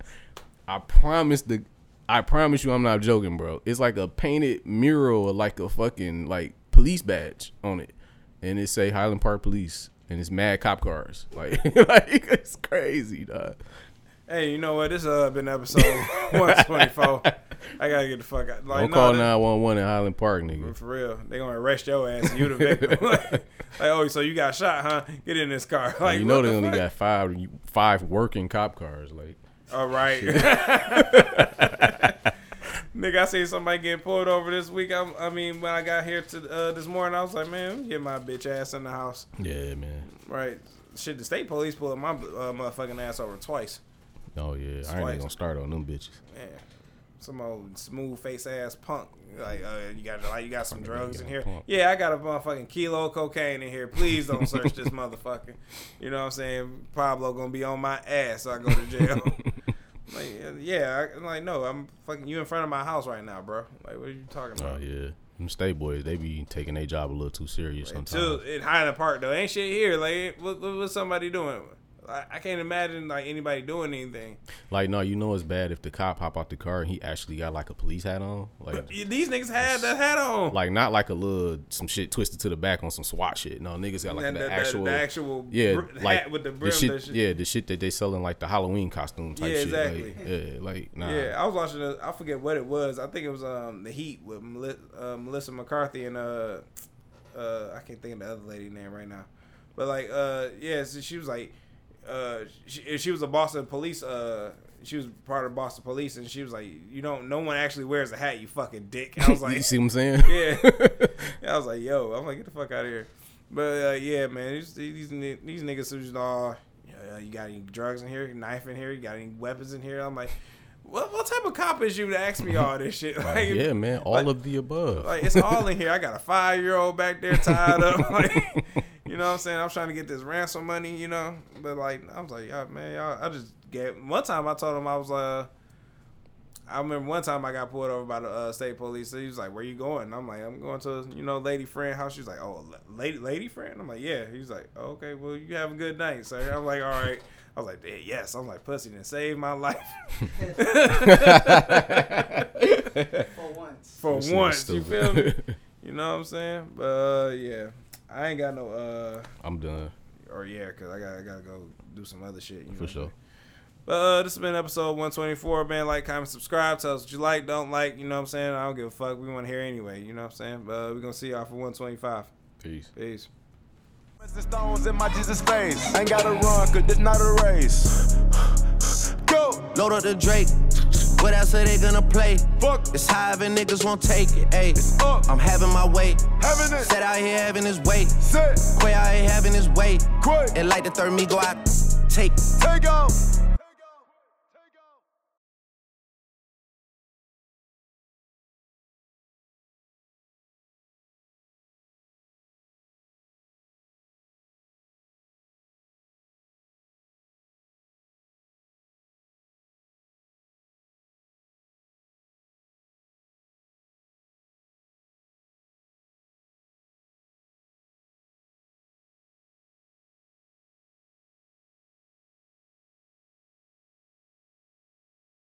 I promise the I promise you I'm not joking, bro. It's like a painted mural or like a fucking like police badge on it. And it say Highland Park Police and it's mad cop cars. Like like it's crazy, dog. Hey, you know what? This uh been episode 124. I gotta get the fuck out. Like, Don't call 911 in Highland Park, nigga. For real, they gonna arrest your ass. and You the victim. like, oh, so you got shot, huh? Get in this car. Like, you know they the only fuck? got five five working cop cars. Like All right. Nigga, I seen somebody getting pulled over this week. I, I mean, when I got here to uh, this morning, I was like, man, get my bitch ass in the house. yeah, man. Right. Shit, the state police pulled my uh, motherfucking ass over twice. Oh yeah, I ain't even gonna start on them bitches. Man, some old smooth face ass punk. Like, uh, you got like you got some drugs in here. Punk. Yeah, I got a motherfucking kilo of cocaine in here. Please don't search this motherfucker. You know what I'm saying? Pablo gonna be on my ass. So I go to jail. like, yeah, I, like, no, I'm fucking you in front of my house right now, bro. Like, what are you talking about? Oh about? yeah, them state boys they be taking their job a little too serious sometimes. Two in Highland Park though, ain't shit here. Like, what, what, what's somebody doing? I, I can't imagine like anybody doing anything. Like no, you know it's bad if the cop hop out the car and he actually got like a police hat on, like These niggas had the hat on. like not like a little some shit twisted to the back on some SWAT shit. No, niggas got like And the, the- actual. the actual yeah, br- like hat with the the shit, that shit. yeah, the shit that they selling like the Halloween costume type Yeah, shit. exactly. Like, yeah, like nah. Yeah, I was watching. A, I forget what it was. I think it was um the Heat with Meli- uh, Melissa McCarthy and uh uh I can't think of the other lady name right now, but like uh yeah, so she was like uh she, she was a Boston police uh she was part of Boston police and she was like you don't no one actually wears a hat you fucking dick. I was like, you see what I'm saying? yeah, I was like yo I'm like get the fuck out of here. But uh, yeah, man, these these these niggas who's all, uh, you got any drugs in here, knife in here, you got any weapons in here? I'm like, what what type of cop is you to ask me all this shit? Like, Like, yeah, man, all like- of the above. like it's all in here. I got a five year old back there tied up. Like, you know what I'm saying? I'm trying to get this ransom money, you know. But like, I was like, y'all, man, y'all. I just get. One time I told him I was uh. I remember one time I got pulled over by the uh, state police. He was like, "Where you going?" I'm like, "I'm going to you know lady friend house." She's like, "Oh, lady lady friend." I'm like, "Yeah." He's like, oh, "Okay, well you have a good night, sir." I'm like, "All right." I was like, "Yeah, "Yes." I'm like, "Pussy didn't save my life For once. for This once." You feel me? You know what I'm saying? But uh, yeah, I ain't got no uh, I'm done or yeah, cause I got I gotta go do some other shit. You know? for sure. But uh, this has been episode 124. Man, like, comment, subscribe. Tell us what you like, don't like. You know what I'm saying? I don't give a fuck. We want to hear anyway. You know what I'm saying? But uh, we're gonna see y'all for 125. Peace. Peace. Pressing stones in my Jesus face. Ain't gotta run, cause this not a race. Go! Load up the Drake. What else are they gonna play? Fuck! It's high and niggas won't take it. Ayy, up. I'm having my way. Having it. Set out here having his way. Set. Quay out here having his way. Quick. And like the third me go out, take. Take off.